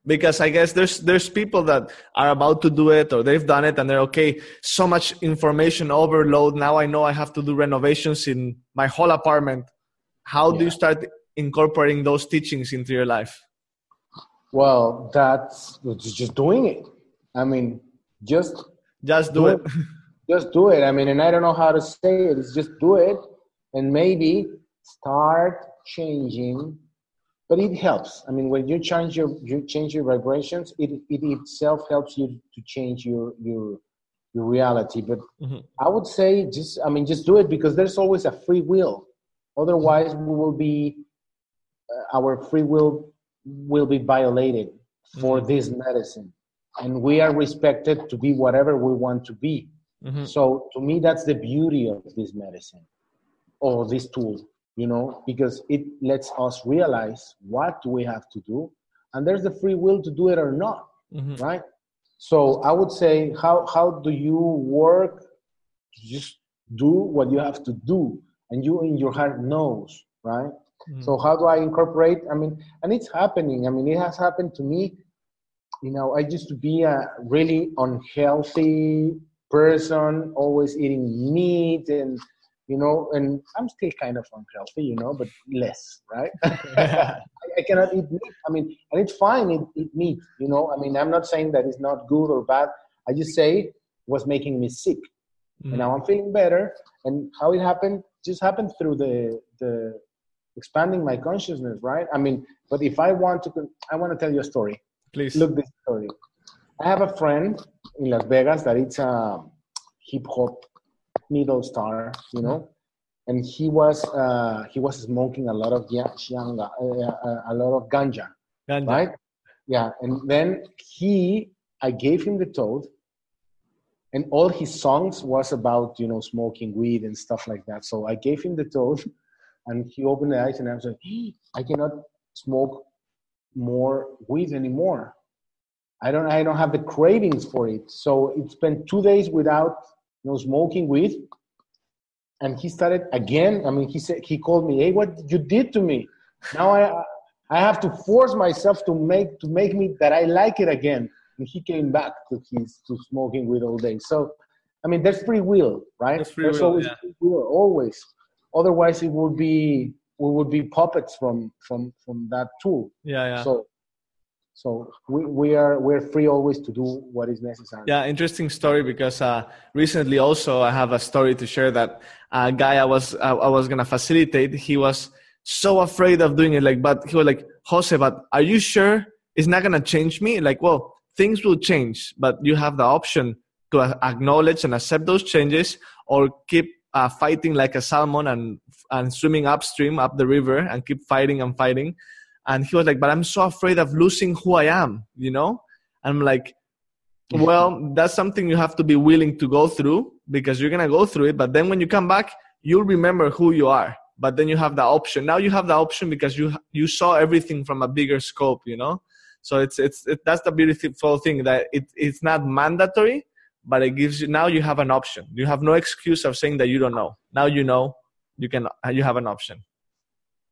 because I guess there's there's people that are about to do it or they've done it and they're okay. So much information overload. Now I know I have to do renovations in my whole apartment. How yeah. do you start incorporating those teachings into your life? Well, that's just doing it. I mean, just just do, do it. it. just do it. I mean, and I don't know how to say it. It's just do it, and maybe start changing but it helps i mean when you change your you change your vibrations it, it itself helps you to change your your your reality but mm-hmm. i would say just i mean just do it because there's always a free will otherwise we will be uh, our free will will be violated for mm-hmm. this medicine and we are respected to be whatever we want to be mm-hmm. so to me that's the beauty of this medicine or this tool you know, because it lets us realize what we have to do, and there's the free will to do it or not, mm-hmm. right? So I would say, how how do you work? Just do what you have to do, and you in your heart knows, right? Mm-hmm. So how do I incorporate? I mean, and it's happening. I mean, it has happened to me. You know, I used to be a really unhealthy person, always eating meat and you know, and I'm still kind of unhealthy, you know, but less, right? *laughs* I, I, cannot eat meat. I mean, and it's fine eat, eat meat, you know. I mean, I'm not saying that it's not good or bad. I just say was making me sick. Mm. And now I'm feeling better. And how it happened just happened through the the expanding my consciousness, right? I mean, but if I want to, I want to tell you a story. Please look this story. I have a friend in Las Vegas that it's a hip hop middle star, you know, and he was uh, he was smoking a lot of yanga, uh, uh, a lot of ganja, ganja, right? Yeah, and then he, I gave him the toad, and all his songs was about you know smoking weed and stuff like that. So I gave him the toad, *laughs* and he opened the eyes, and I was like, hey, I cannot smoke more weed anymore. I don't I don't have the cravings for it. So it spent two days without know, smoking weed. And he started again. I mean, he said he called me, "Hey, what you did to me? Now I I have to force myself to make to make me that I like it again." And he came back to his to smoking weed all day. So, I mean, there's free will, right? There's, free there's will, always yeah. free will, always. Otherwise, it would be we would be puppets from from from that tool. Yeah, yeah. So so we, we are we're free always to do what is necessary. Yeah interesting story because uh, recently also i have a story to share that a guy i was uh, i was gonna facilitate he was so afraid of doing it like but he was like jose but are you sure it's not gonna change me? Like well things will change but you have the option to acknowledge and accept those changes or keep uh, fighting like a salmon and and swimming upstream up the river and keep fighting and fighting and he was like but i'm so afraid of losing who i am you know? I'm like well that's something you have to be willing to go through because you're going to go through it but then when you come back you'll remember who you are. But then you have the option. Now you have the option because you you saw everything from a bigger scope you know? So it's it's it, that's the beautiful thing that it, it's not mandatory but it gives you now you have an option. You have no excuse of saying that you don't know. Now you know you can you have an option.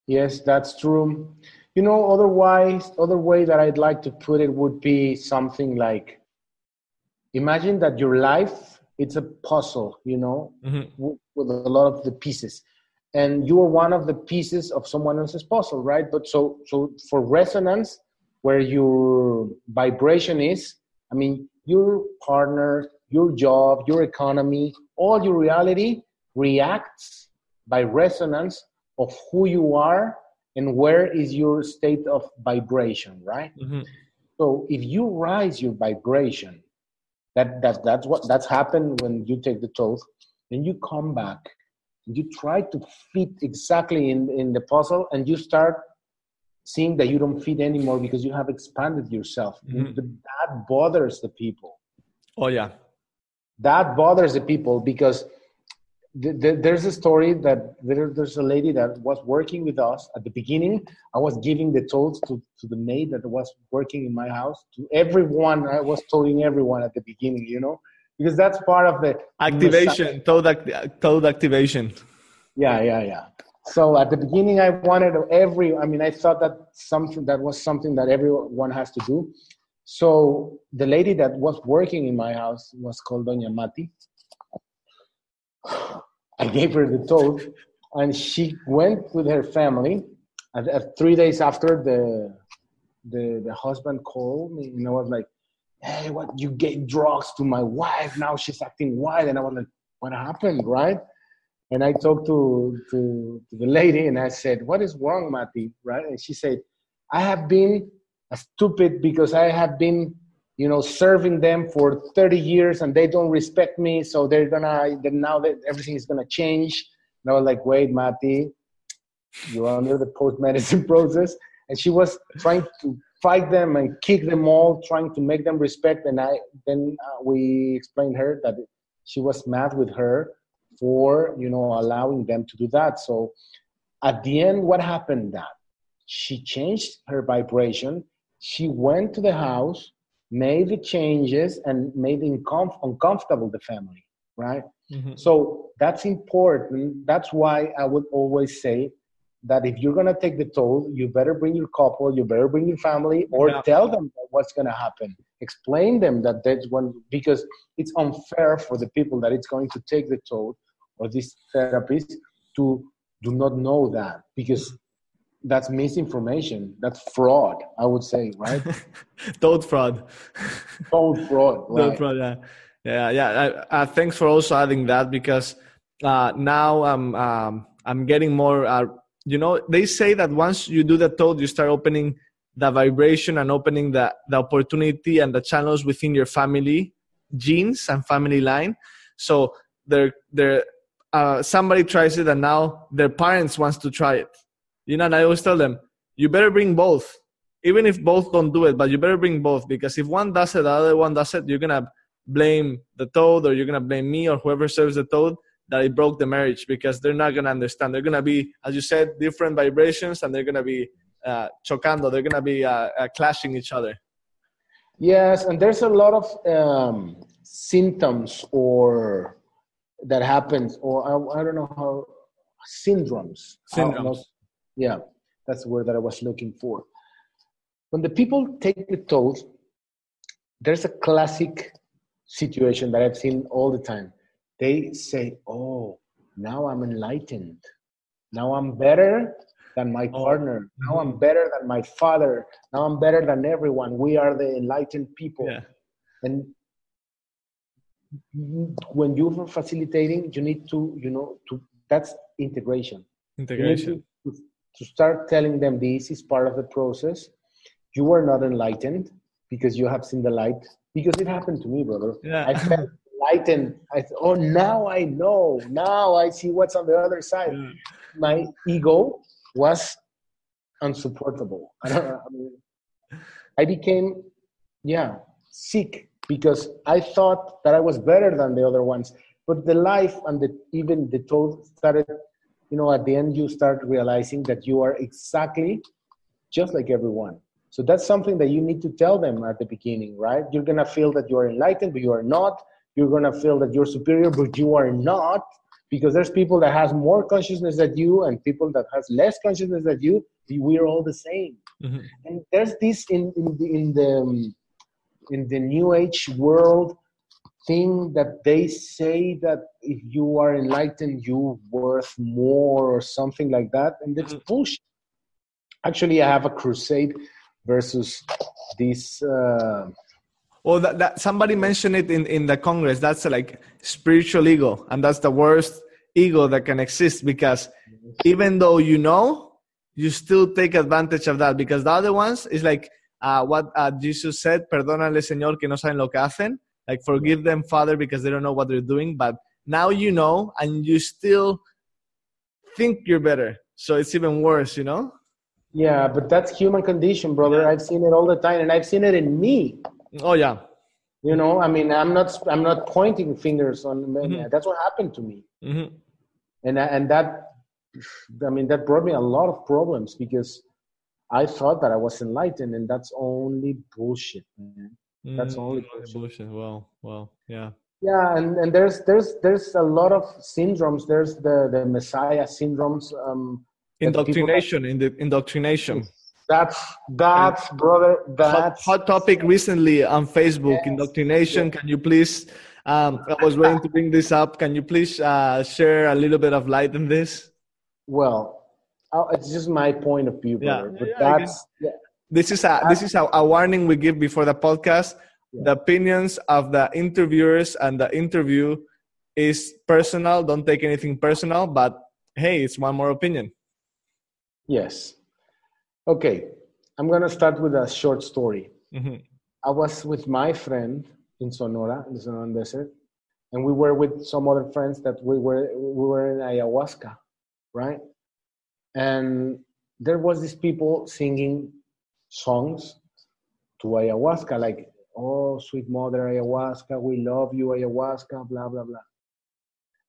Yes that's true you know otherwise other way that i'd like to put it would be something like imagine that your life it's a puzzle you know mm-hmm. with a lot of the pieces and you are one of the pieces of someone else's puzzle right but so so for resonance where your vibration is i mean your partner your job your economy all your reality reacts by resonance of who you are and where is your state of vibration right mm-hmm. so if you rise your vibration that, that that's what that's happened when you take the toad then you come back you try to fit exactly in in the puzzle and you start seeing that you don't fit anymore because you have expanded yourself mm-hmm. that bothers the people oh yeah that bothers the people because there's a story that there, there's a lady that was working with us at the beginning. I was giving the toads to, to the maid that was working in my house to everyone. I was telling everyone at the beginning, you know, because that's part of the activation, toad, act, toad activation. Yeah, yeah, yeah. So at the beginning, I wanted every. I mean, I thought that something that was something that everyone has to do. So the lady that was working in my house was called Doña Mati I gave her the toad, and she went with her family. And, uh, three days after, the, the the husband called me, and I was like, "Hey, what? You gave drugs to my wife? Now she's acting wild." And I was like, "What happened, right?" And I talked to, to, to the lady, and I said, "What is wrong, Mati?" Right? And she said, "I have been stupid because I have been you know serving them for 30 years and they don't respect me so they're gonna then now that everything is gonna change and i was like wait mati you're under the post medicine *laughs* process and she was trying to fight them and kick them all trying to make them respect and i then uh, we explained her that she was mad with her for you know allowing them to do that so at the end, what happened? That she changed her vibration. She went to the house, made the changes, and made uncom- uncomfortable the family, right? Mm-hmm. So that's important. That's why I would always say that if you're gonna take the toad, you better bring your couple, you better bring your family, or yeah. tell them what's gonna happen. Explain them that that's one because it's unfair for the people that it's going to take the toad or this therapist to do not know that because that's misinformation. That's fraud, I would say, right? *laughs* *laughs* Toad fraud. Toad fraud. Right. Toad fraud. Yeah, yeah, yeah. Uh, thanks for also adding that because uh, now I'm um, I'm getting more. Uh, you know, they say that once you do the toad, you start opening the vibration and opening the the opportunity and the channels within your family genes and family line. So there, there, uh, somebody tries it, and now their parents wants to try it you know, and I always tell them, you better bring both. Even if both don't do it, but you better bring both because if one does it, the other one does it, you're gonna blame the toad or you're gonna blame me or whoever serves the toad that it broke the marriage because they're not gonna understand. They're gonna be, as you said, different vibrations and they're gonna be uh, chocando. They're gonna be uh, uh, clashing each other. Yes, and there's a lot of um, symptoms or that happens, or I, I don't know how syndromes. Syndromes. Yeah, that's the word that I was looking for. When the people take the toad, there's a classic situation that I've seen all the time. They say, Oh, now I'm enlightened. Now I'm better than my oh. partner. Now I'm better than my father. Now I'm better than everyone. We are the enlightened people. Yeah. And when you're facilitating, you need to, you know, to that's integration. Integration to start telling them this is part of the process. You are not enlightened because you have seen the light. Because it happened to me, brother. Yeah. I felt enlightened. I thought, oh, now I know. Now I see what's on the other side. Yeah. My ego was unsupportable. I, I, mean, I became, yeah, sick because I thought that I was better than the other ones. But the life and the, even the told started you know, at the end, you start realizing that you are exactly just like everyone. So that's something that you need to tell them at the beginning, right? You're gonna feel that you are enlightened, but you are not. You're gonna feel that you're superior, but you are not, because there's people that has more consciousness than you and people that has less consciousness than you. We're all the same. Mm-hmm. And there's this in in the in the in the new age world thing that they say that if you are enlightened, you worth more or something like that, and it's mm-hmm. bullshit. Actually, I have a crusade versus this. Uh, well, that, that somebody mentioned it in in the Congress. That's like spiritual ego, and that's the worst ego that can exist because even though you know, you still take advantage of that because the other ones is like uh, what uh, Jesus said, perdónale Señor que no saben lo que hacen like forgive them father because they don't know what they're doing but now you know and you still think you're better so it's even worse you know yeah but that's human condition brother yeah. i've seen it all the time and i've seen it in me oh yeah you know i mean i'm not i'm not pointing fingers on mm-hmm. that's what happened to me mm-hmm. and and that i mean that brought me a lot of problems because i thought that i was enlightened and that's only bullshit man that's mm, only bullshit. Well, well, yeah. Yeah, and, and there's there's there's a lot of syndromes. There's the the Messiah syndromes. Um, indoctrination that, in the indoctrination. That's that's and brother. That's hot, hot, topic recently on Facebook. Yes. Indoctrination. Yes. Can you please? Um, I was waiting to bring this up. Can you please uh, share a little bit of light in this? Well, uh, it's just my point of view, brother. Yeah. But yeah, that's this is a this is a, a warning we give before the podcast. Yeah. The opinions of the interviewers and the interview is personal. Don't take anything personal, but hey, it's one more opinion. Yes. Okay, I'm gonna start with a short story. Mm-hmm. I was with my friend in Sonora, in the Sonoran Desert, and we were with some other friends that we were we were in ayahuasca, right? And there was these people singing songs to ayahuasca, like, oh, sweet mother ayahuasca, we love you, ayahuasca, blah, blah, blah.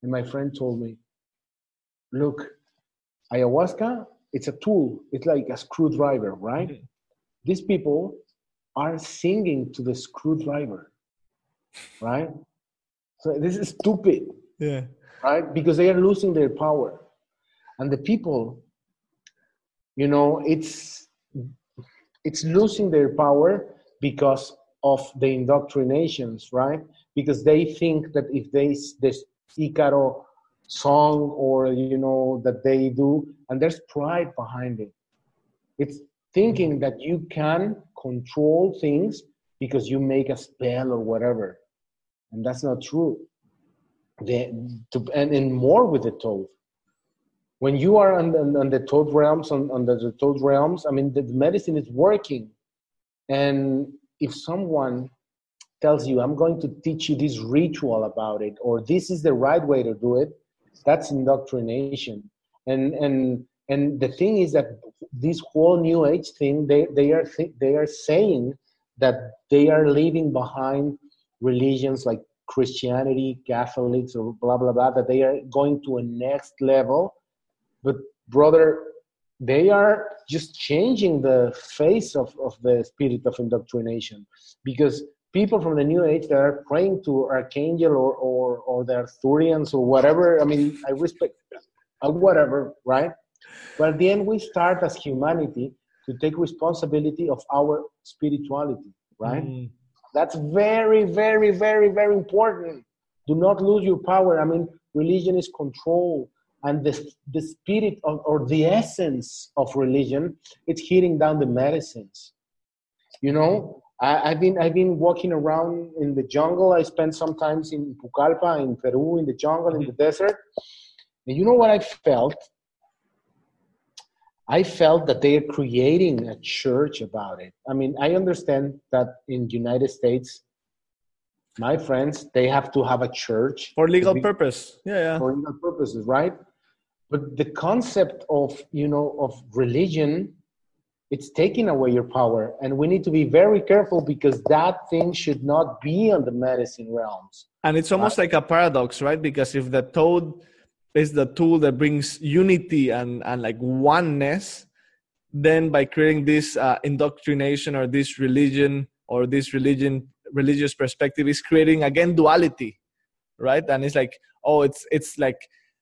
And my friend told me, look, ayahuasca it's a tool it's like a screwdriver right Mhm. these people are singing to the screwdriver right so this is stupid Yeah. right because they are losing their power and the people you know it's it's losing their power because of the indoctrinations right? Because they think that if they this icaro song or you know that they do and there's pride behind it. It's thinking that you can control things because you make a spell or whatever. And that's not true. To, and, and more with the toad when you are on the, on the toad realms on, on the, the toad realms i mean the medicine is working. And if someone tells you i'm going to teach you this ritual about it or this is the right way to do it that's indoctrination. And and and the thing is that this whole new age thing they they are th- they are saying that they are leaving behind religions like christianity catholics or blah blah blah that they are going to a next level but brother they are just changing the face of, of the spirit of indoctrination. Because people from the new age that are praying to archangel or or, or the arcturians or whatever i mean i respect uh, whatever right? But at the end we start as humanity to take responsibility of our spirituality right? Mm. that's very very very very important. Do not lose your power. I mean religion is control and the, the spirit of, or the essence of religion it's hitting down the medicines you know I, i've been i've been walking around in the jungle i spent sometimes in pucallpa in peru in the jungle in the mm-hmm. desert and you know what i felt I felt that they are creating a church about it. I mean, I understand that in United States, my friends, they have to have a church For legal be- purpose. Yeah, yeah. for legal purposes, right? But the concept of you know of religion, it's taking away your power, and we need to be very careful because that thing should not be on the medicine realms. And it's almost like a paradox, right? Because if the toad is the tool that brings unity and, and like oneness, then by creating this uh, indoctrination or this religion or this religion religious perspective is creating again duality, right? And it's like, oh, it's it's like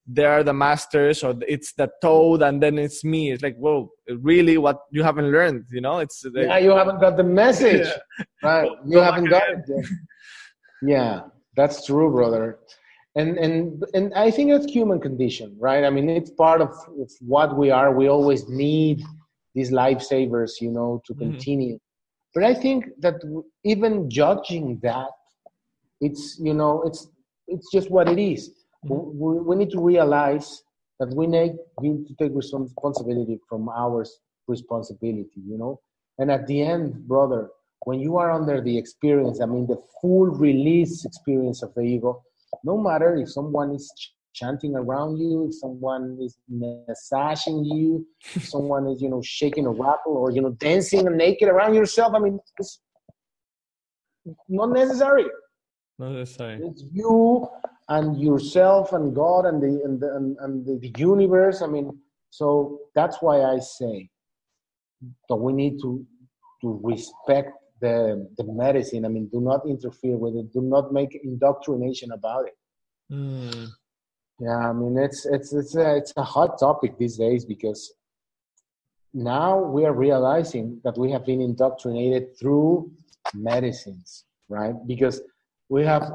they are the masters or it's the toad and then it's me. It's like, whoa, really? What you haven't learned, you know? It's like, Yeah, you haven't got the message, *laughs* right? You haven't got it. yet. Yeah, that's true, brother. And and and I think that's human condition, right? I mean, it's part of, of what we are. We always need these lifesavers, you know, to Mhm. continue. But I think that even judging that, it's you know, it's it's just what it is. We, we need to realize that we need, we need to take respons- responsibility from our responsibility, you know. And at the end, brother, when you are under the experience, I mean, the full release experience of the ego, no matter if someone is ch- chanting around you, if someone is massaging you, if someone is, you know, shaking a rattle or, you know, dancing naked around yourself, I mean, it's not necessary. Not necessary. It's you and yourself and God and the, and the, and, and the, universe. I mean, so that's why I say that we need to to respect the the medicine. I mean, do not interfere with it. Do not make indoctrination about it. Mm. Yeah, I mean, it's it's it's a it's a hot topic these days because now we are realizing that we have been indoctrinated through medicines, right? Because we have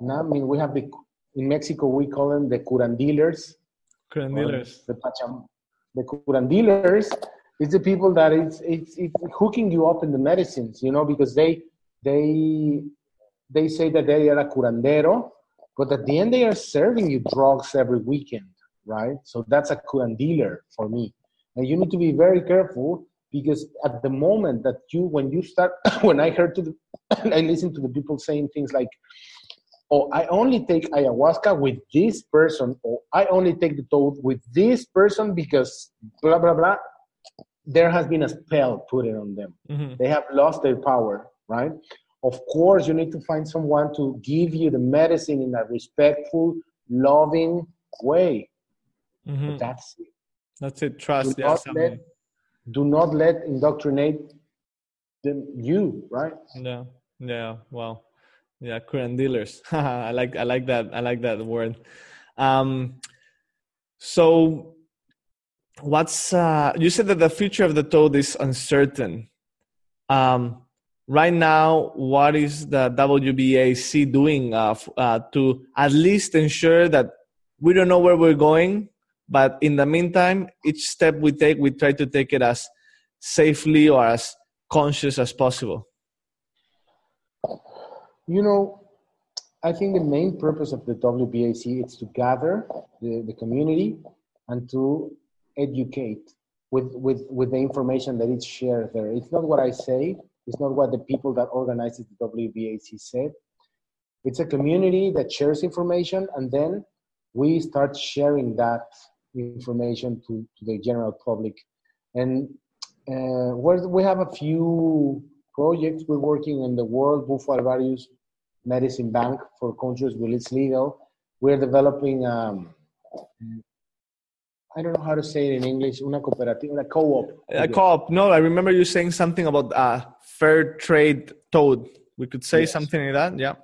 now, I mean, we have the in Mexico we call them the curandealers, Curandealers. the pacham, the curandealers. It's the people that it's, it's it's hooking you up in the medicines, you know, because they they they say that they are a curandero, but at the end they are serving you drugs every weekend, right? So that's a curandealer for me. And you need to be very careful because at the moment that you when you start *coughs* when I heard to the *coughs* I listen to the people saying things like oh I only take ayahuasca with this person or I only take the toad with this person because blah blah blah there has been a spell put on them Mhm. they have lost their power right of course you need to find someone to give you the medicine in a respectful loving way Mhm. that's it That's it. Trust. Do not let, do not let indoctrinate them you, right? Yeah. Yeah. Well. Yeah. Curandealers. *laughs* I like. I like that. I like that word. Um. So, what's uh? You said that the future of the toad is uncertain. Um. Right now, what is the WBAC doing uh, uh, to at least ensure that we don't know where we're going, but in the meantime, each step we take, we try to take it as safely or as conscious as possible. You know, I think the main purpose of the WBAC is to gather the, the community and to educate with, with, with the information that is shared there. It's not what I say, it's not what the people that organize the WBAC said. It's a community that shares information and then we start sharing that information to, to the general public. And uh, we have a few projects. We're working in the World Bufo Alvarius Medicine Bank for countries where it's legal. We're developing, um, I don't know how to say it in English, una cooperativa, a co-op. A co-op. No, I remember you saying something about uh, fair trade toad. We could say yes. something like that. Yeah.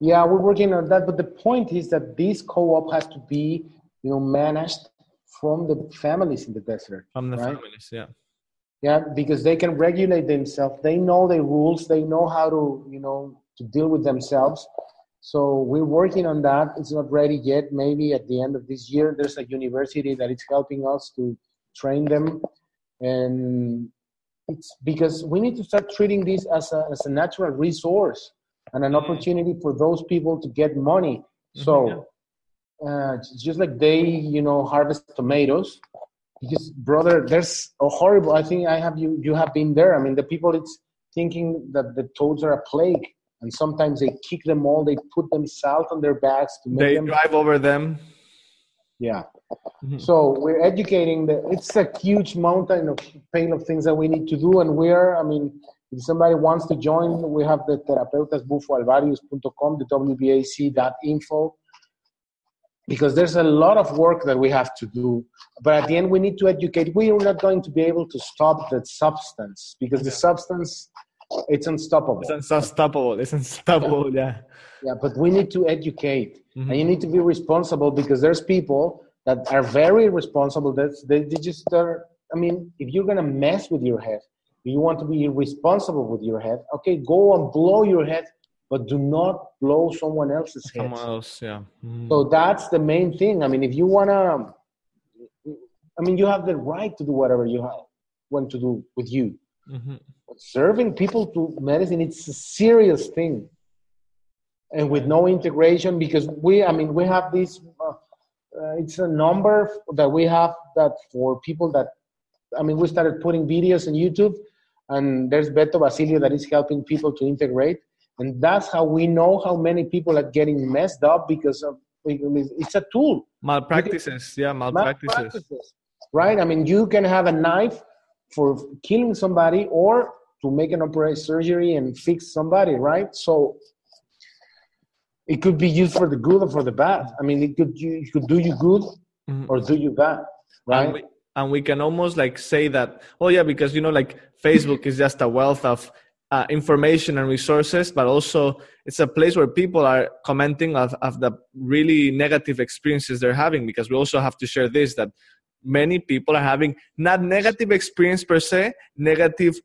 Yeah, we're working on that. But the point is that this co-op has to be, you know, managed from the families in the desert. From the right? families, yeah. Yeah, because they can regulate themselves. They know the rules. They know how to, you know, to deal with themselves. So we're working on that. It's not ready yet. Maybe at the end of this year, there's a university that is helping us to train them, and it's because we need to start treating this as a as a natural resource and an mm. opportunity for those people to get money. Mm-hmm, so, uh, just like they, you know, harvest tomatoes, because brother, there's a horrible. I think I have you. You have been there. I mean, the people it's thinking that the toads are a plague, and sometimes they kick them all. They put them salt on their backs to make they them. drive over them. Yeah. Mm-hmm. So we're educating the. It's a huge mountain of pain of things that we need to do, and we're. I mean, if somebody wants to join, we have the terapeutasbufoalvarius.com, the wbac.info, because there's a lot of work that we have to do. But at the end, we need to educate. We are not going to be able to stop that substance because the substance, it's unstoppable. It's unstoppable. It's unstoppable. Yeah. Yeah, but we need to educate, mm-hmm. and you need to be responsible because there's people that are very responsible. That they, they just are. I mean, if you're gonna mess with your head, you want to be responsible with your head, okay, go and blow your head, but do not blow someone else's head. Someone else, yeah. Mm. So that's the main thing. I mean, if you wanna, I mean, you have the right to do whatever you have, want to do with you. Mm-hmm. serving people to medicine, it's a serious thing. And with no integration, because we, I mean, we have this. Uh, uh, it's a number that we have that for people that I mean, we started putting videos on YouTube, and there's Beto Basilio that is helping people to integrate. And that's how we know how many people are getting messed up because of it's a tool. Malpractices, yeah, malpractices. malpractices. Right? I mean, you can have a knife for killing somebody or to make an operation surgery and fix somebody, right? So it could be used for the good or for the bad. I mean, it could it could do you good mm-hmm. or do you bad, right? and we can almost like say that oh yeah because you know like facebook is just a wealth of uh, information and resources but also it's a place where people are commenting of, of the really negative experiences they're having because we also have to share this that many people are having not negative experience per se negative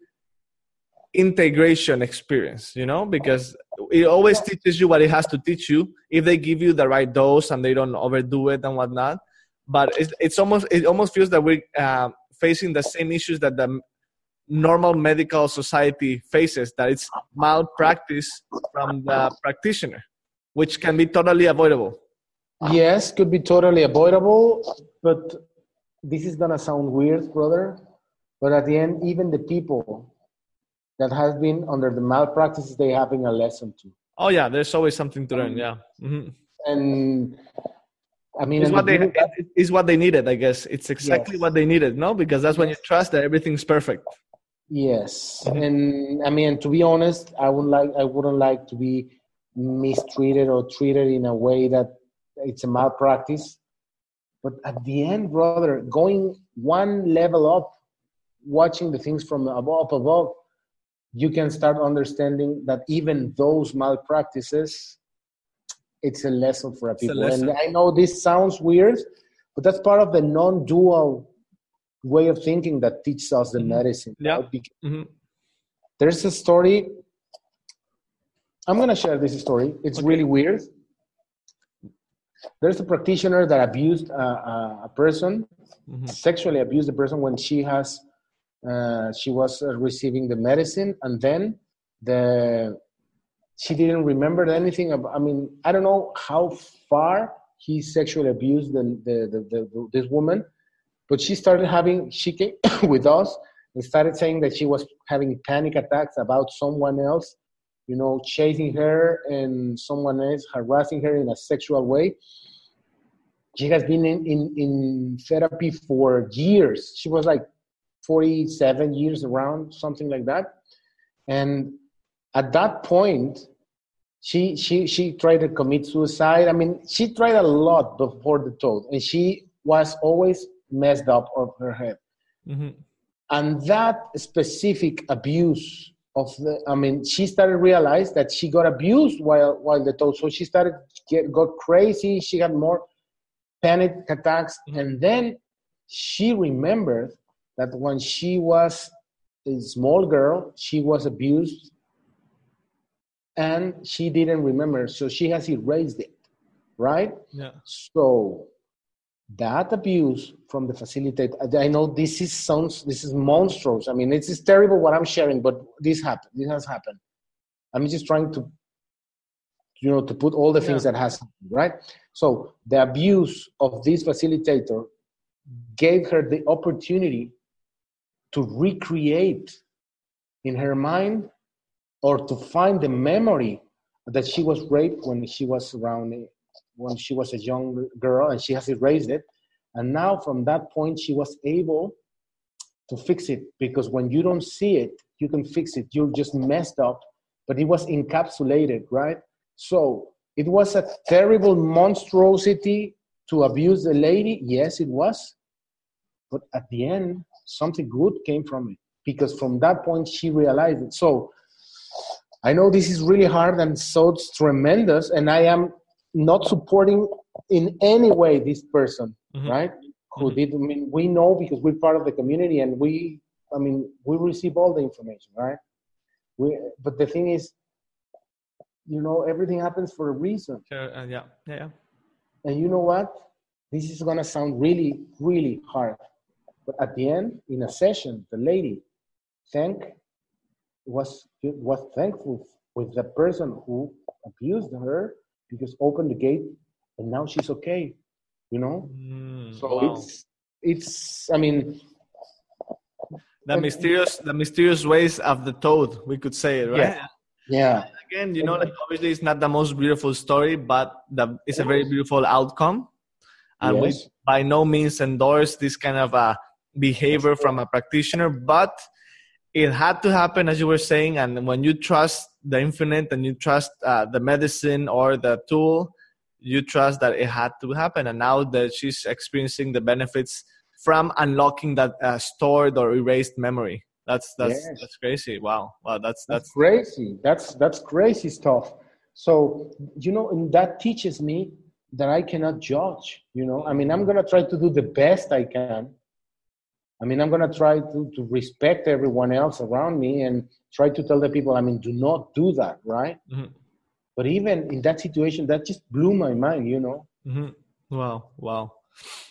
integration experience you know because it always teaches you what it has to teach you. If they give you the right dose and they don't overdo it and whatnot. But it's, it's almost it almost feels that we're uh, facing the same issues that the normal medical society faces that it's malpractice from the practitioner which can be totally avoidable. Yes could be totally avoidable but this is gonna sound weird brother but at the end even the people that has been under the malpractices they having a lesson too oh yeah there's always something to learn yeah mm-hmm. and I mean, it's what they is what they needed. I guess it's exactly yes. what they needed. No, because that's when you trust that everything's perfect. Yes, mm-hmm. and I mean, to be honest, I wouldn't like I wouldn't like to be mistreated or treated in a way that it's a malpractice. But at the end, brother, going one level up, watching the things from above, above, you can start understanding that even those malpractices, it's a lesson for a people. And I know this sounds weird, but that's part of the non-dual way of thinking that teaches us the mm-hmm. medicine. Yeah. Mm-hmm. There's a story. I'm gonna share this story. It's okay. really weird. There's a practitioner that abused a, a, a person, mm-hmm. sexually abused a person when she has uh, she was uh, receiving the medicine, and then the she didn't remember anything. About, I mean, I don't know how far he sexually abused the, the, the, the this woman, but she started having she came *coughs* with us and started saying that she was having panic attacks about someone else you know chasing her and someone else harassing her in a sexual way she has been in, in, in therapy for years she was like 47 years around something like that and at that point she she she tried to commit suicide i mean she tried a lot before the toad and she was always messed up of her head. Mm-hmm. And that specific abuse of the, I mean, she started realize that she got abused while while the toad. So she started get got crazy. She got more panic attacks, mm-hmm. and then she remembered that when she was a small girl, she was abused, and she didn't remember. So she has erased it, right? Yeah. So that abuse from the facilitator i know this is sounds this is monstrous. I mean it's, it's terrible what i'm sharing but this happened this has happened. I'm just trying to you know to put all the things yeah. that has happened right? So the abuse of this facilitator gave her the opportunity to recreate in her mind or to find the memory that she was raped when she was around when she was a young girl and she has erased it. And now from that point, she was able to fix it because when you don't see it, you can fix it. You're just messed up, but it was encapsulated, right? So it was a terrible monstrosity to abuse the lady. Yes, it was. But at the end, something good came from it because from that point, she realized it. So I know this is really hard and so it's tremendous. And I am not supporting in any way this person, mm-hmm. right? Who mm-hmm. did? I mean, we know because we're part of the community, and we, I mean, we receive all the information, right? We, but the thing is, you know, everything happens for a reason. Sure, uh, yeah, yeah, yeah. And you know what? This is gonna sound really, really hard, but at the end, in a session, the lady thank was was thankful with the person who abused her because opened the gate and now she's okay you know mm, so wow. it's it's i mean the mysterious the mysterious ways of the toad we could say it right yeah, yeah. again you know like obviously it's not the most beautiful story but the, it's a very beautiful outcome and yes. we by no means endorse this kind of a behavior from a practitioner but it had to happen as you were saying and when you trust the infinite and you trust uh, the medicine or the tool you trust that it had to happen. And now that she's experiencing the benefits from unlocking that uh, stored or erased memory. That's that's yes. that's crazy. Wow. Wow. That's, that's that's crazy. That's that's crazy stuff. So you know and that teaches me that i cannot judge you know. I mean i'm gonna try to do the best i can I mean, I'm going to try to, to respect everyone else around me and try to tell the people, I mean, do not do that, right? Mm-hmm. But even in that situation, that just blew my mind, you know? Mm-hmm. Wow, wow.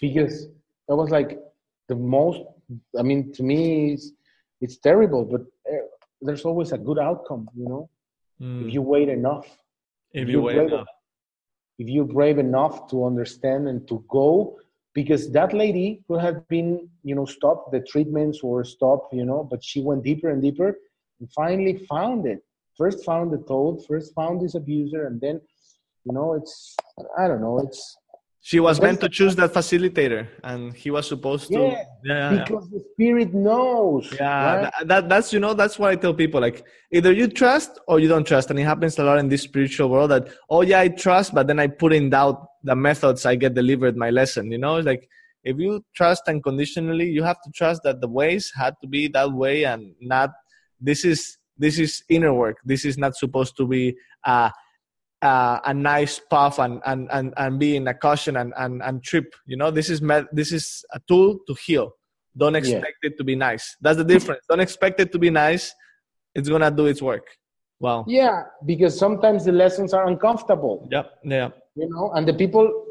Because that was like the most, I mean, to me, it's, it's terrible, but eh, there's always a good outcome, you know? Mm. If you wait enough. If, if you wait enough. If you're brave enough to understand and to go because that lady could have been you know stop the treatments or stop you know but she went deeper and deeper and finally found it. First found the toad first found this abuser and then you know it's i don't know it's she was meant to choose that facilitator and he was supposed to yeah, yeah because yeah. the spirit knows yeah right? that, that, that's you know that's what i tell people like either you trust or you don't trust and it happens a lot in this spiritual world that oh yeah i trust but then i put in doubt the methods i get delivered my lesson you know like if you trust unconditionally you have to trust that the ways had to be that way and not this is this is inner work this is not supposed to be uh uh, a nice puff and, and, and, and be in a caution and, and, and trip. You know, this is med- this is a tool to heal. Don't expect yeah. it to be nice. That's the difference. Don't expect it to be nice. It's gonna do its work. Wow. Yeah, because sometimes the lessons are uncomfortable. Yep. Yeah. You know, and the people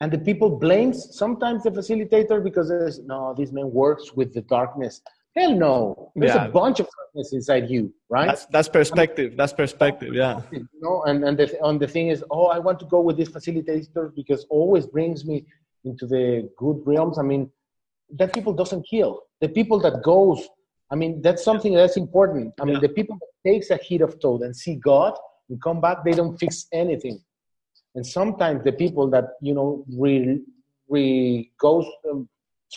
and the people blames sometimes the facilitator because no, this man works with the darkness. Hell no. There's yeah. a bunch of darkness inside you, right? That's, that's perspective. That's perspective. Yeah. You know, and and the and the thing is, oh, I want to go with this facilitator because always brings me into the good realms. I mean, that people doesn't kill. The people that goes, I mean, that's something that's important. I mean, yeah. the people that takes a hit of toad and see God and come back, they don't fix anything. And sometimes the people that you know re re goes um,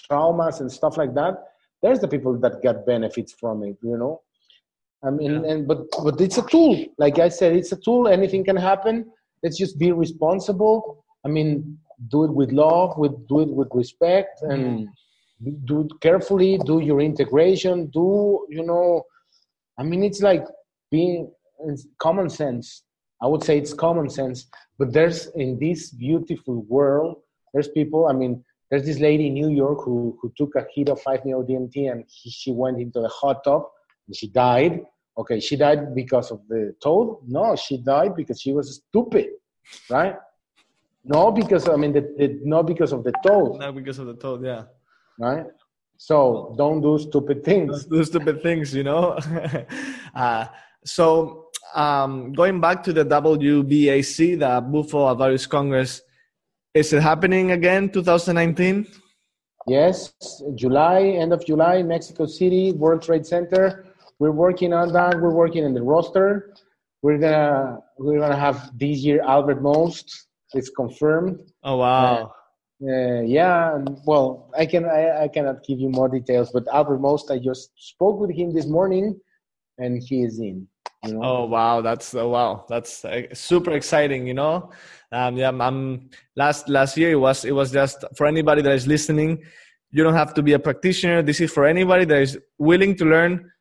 traumas and stuff like that there's the people that get benefits from it you know? I mean yeah. and but but it's a tool. Like i said it's a tool. Anything can happen. Let's just be responsible. I mean do it with love with do it with respect and mm. do it carefully. Do your integration. Do you know i mean it's like being it's common sense. I would say it's common sense but there's in this beautiful world there's people i mean there's this lady in New York who, who took a hit of 5 meo DMT and he, she went into the hot tub and she died. Okay, she died because of the toad? No, she died because she was stupid, right? No, because I mean, the, the, not because of the toad. Not because of the toad, yeah. Right. So don't do stupid things. Don't do stupid things, you know. *laughs* uh, so um, going back to the WBAC, the Bufo Alvarius Congress, is it happening again, 2019? Yes, July, end of July, Mexico City, World Trade Center. We're working on that. We're working in the roster. We're gonna we're gonna have this year Albert Most. It's confirmed. Oh wow. Uh, uh, yeah, well, I can I, I cannot give you more details, but Albert Most, I just spoke with him this morning, and he is in. You know? Oh wow, that's oh, wow, that's uh, super exciting. You know, um, yeah, I'm last last year it was it was just for anybody that is listening. You don't have to be a practitioner. This is for anybody that is willing to learn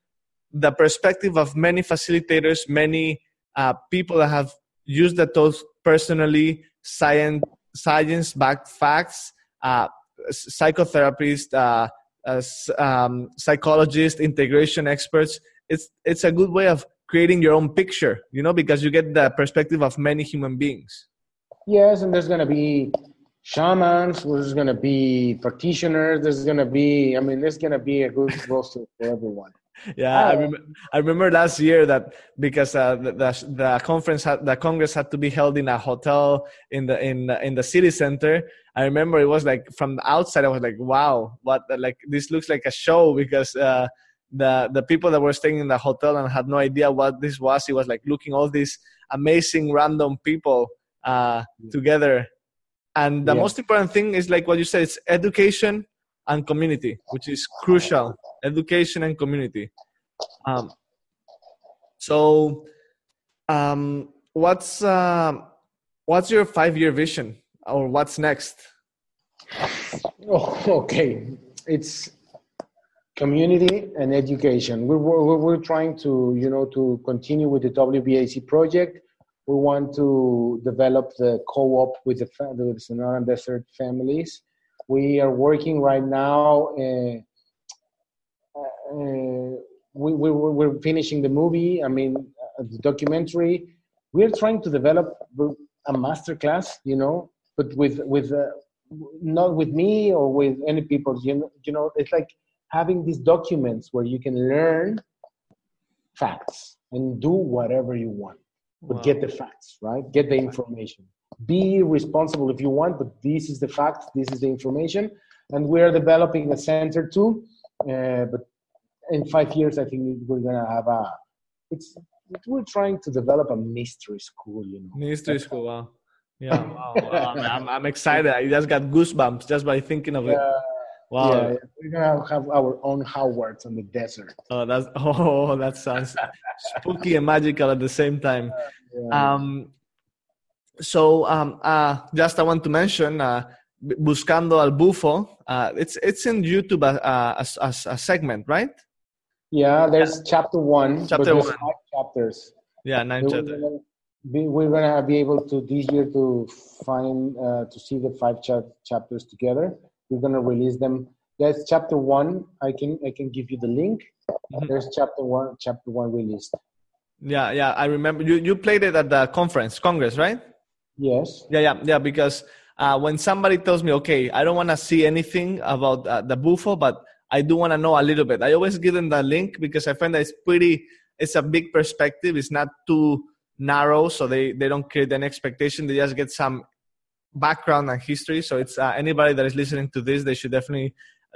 the perspective of many facilitators, many uh, people that have used the tools personally, science science backed facts, uh, psychotherapists, uh, um, psychologists, integration experts. It's it's a good way of creating your own picture, you know, because you get the perspective of many human beings. Yes, and there's going to be shamans, there's going to be practitioners, there's going to be, I mean, there's going to be a good *laughs* roster for everyone. Yeah, I, rem- I remember last year that because uh, the, the, the conference had, the congress had to be held in a hotel in the in in the city center. I remember it was like from the outside, I was like, "Wow, what? Like this looks like a show." Because uh, the the people that were staying in the hotel and had no idea what this was it was like looking all these amazing random people uh, together. And the yeah. most important thing is like what you said it's education and community which is crucial. Education and community. Um, so um, what's uh, what's your five year vision? Or what's next? Oh, okay. It's community and education. We're, we're, we're trying to, you know, to continue with the WBAC project. We want to develop the co-op with the, with the Sonoran Desert families. We are working right now. Uh, uh, we, we, we're finishing the movie. I mean, uh, the documentary. We're trying to develop a master class, you know, but with with uh, not with me or with any people. You know, you know, it's like having these documents where you can learn facts and do whatever you want but wow. get the facts right get the information be responsible if you want but this is the facts this is the information and we're developing a center too uh, but in five years i think we're gonna have a it's we're trying to develop a mystery school you know mystery school wow Yeah, wow, wow. I'm, I'm excited. I just got goosebumps just by thinking of it. Yeah, Wow. yeah, we're gonna have our own Hogwarts on the desert. Oh, that's *laughs* oh, that sounds spooky and magical at the same time. Yeah. Um, so um, uh, just I want to mention uh, Buscando al Bufo. Uh, it's it's in YouTube uh, as, as a segment, right? yeah, there's chapter one. Chapter one. Five chapters. Yeah, nine We're chapters. gonna be, we're gonna be able to this year to find uh, to see the five chap chapters together. We're gonna release them. There's chapter one. I can I can give you the link. Mhm. There's chapter one. Chapter one released. Yeah, yeah. I remember you you played it at the conference, Congress, right? Yes. Yeah, yeah, yeah. Because uh, when somebody tells me, okay, I don't want to see anything about uh, the bufo, but I do want to know a little bit. I always give them the link because I find that it's pretty. It's a big perspective. It's not too narrow, so they they don't create an expectation. They just get some background and history. So it's uh, anybody that is listening to this, they should definitely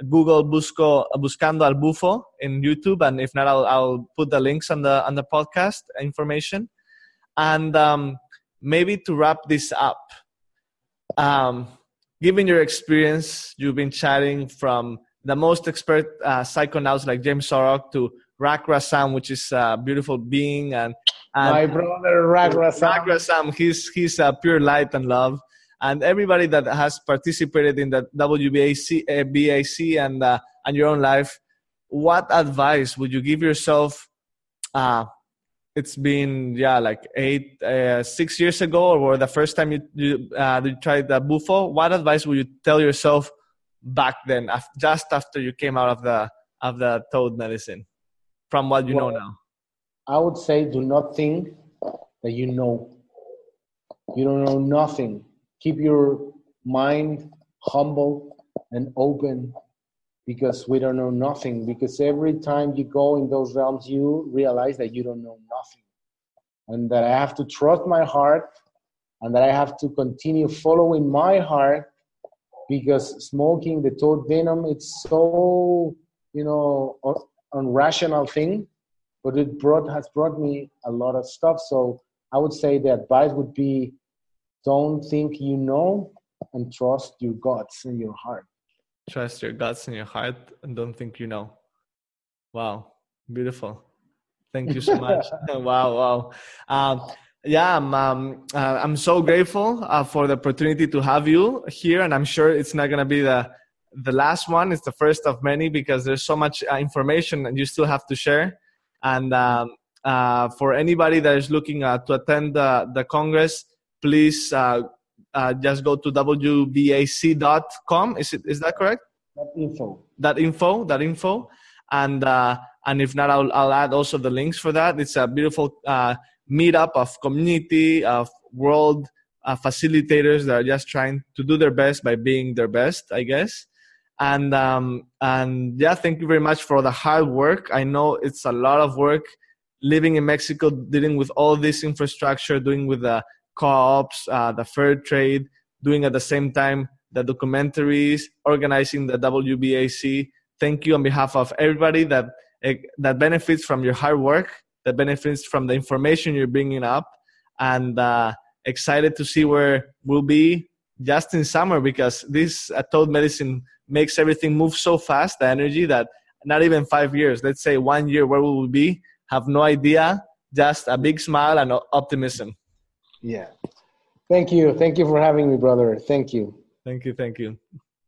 Google Busco Buscando al Bufo in YouTube, and if not, I'll, I'll put the links on the on the podcast information. And um, maybe to wrap this up, um, given your experience, you've been chatting from the most expert uh, psychonauts like James Oroc to Rak Razam, which is a beautiful being, and, and My brother Ragra Rak Razam, he's he's a pure light and love, and everybody that has participated in the WBAC, uh, BAC, and uh, and your own life. What advice would you give yourself? Uh, it's been yeah like eight uh, six years ago or the first time you you, uh, you tried the bufo what advice would you tell yourself back then af- just after you came out of the of the toad medicine from what you know now I would say do not think that you know. You don't know nothing. Keep your mind humble and open because we don't know nothing. Because every time you go in those realms, you realize that you don't know nothing. And that I have to trust my heart and that I have to continue following my heart because smoking the toad venom, it's so, you know, un- unrational thing but it brought has brought me a lot of stuff. So I would say the advice would be don't think you know and trust your guts and your heart. trust your guts and your heart and don't think you know. Wow beautiful. Thank you so *laughs* much. *laughs* Wow wow. Um, yeah i'm um, uh, i'm so grateful uh, for the opportunity to have you here and i'm sure it's not going to be the the last one. It's the first of many because there's so much uh, information and you still have to share. And um, uh, for anybody that is looking uh, to attend the, the congress please uh, uh, just go to wbac.com is it is that correct? That info. that info that info. And uh, and if not I'll, I'll add also the links for that. It's a beautiful uh, meetup of community of world uh, facilitators that are just trying to do their best by being their best i guess. And um, and yeah thank you very much for the hard work. I know it's a lot of work living in mexico dealing with all this infrastructure doing with the co-ops uh, the fair trade doing at the same time the documentaries, organizing the WBAC. Thank you on behalf of everybody that eh, that benefits from your hard work, that benefits from the information you're bringing up, and uh, excited to see where we'll be just in summer because this toad medicine makes everything move so fast, the energy that not even five years, let's say one year, where we will be, have no idea. Just a big smile and optimism. Yeah. Thank you. Thank you for having me, brother. Thank you. Thank you. Thank you.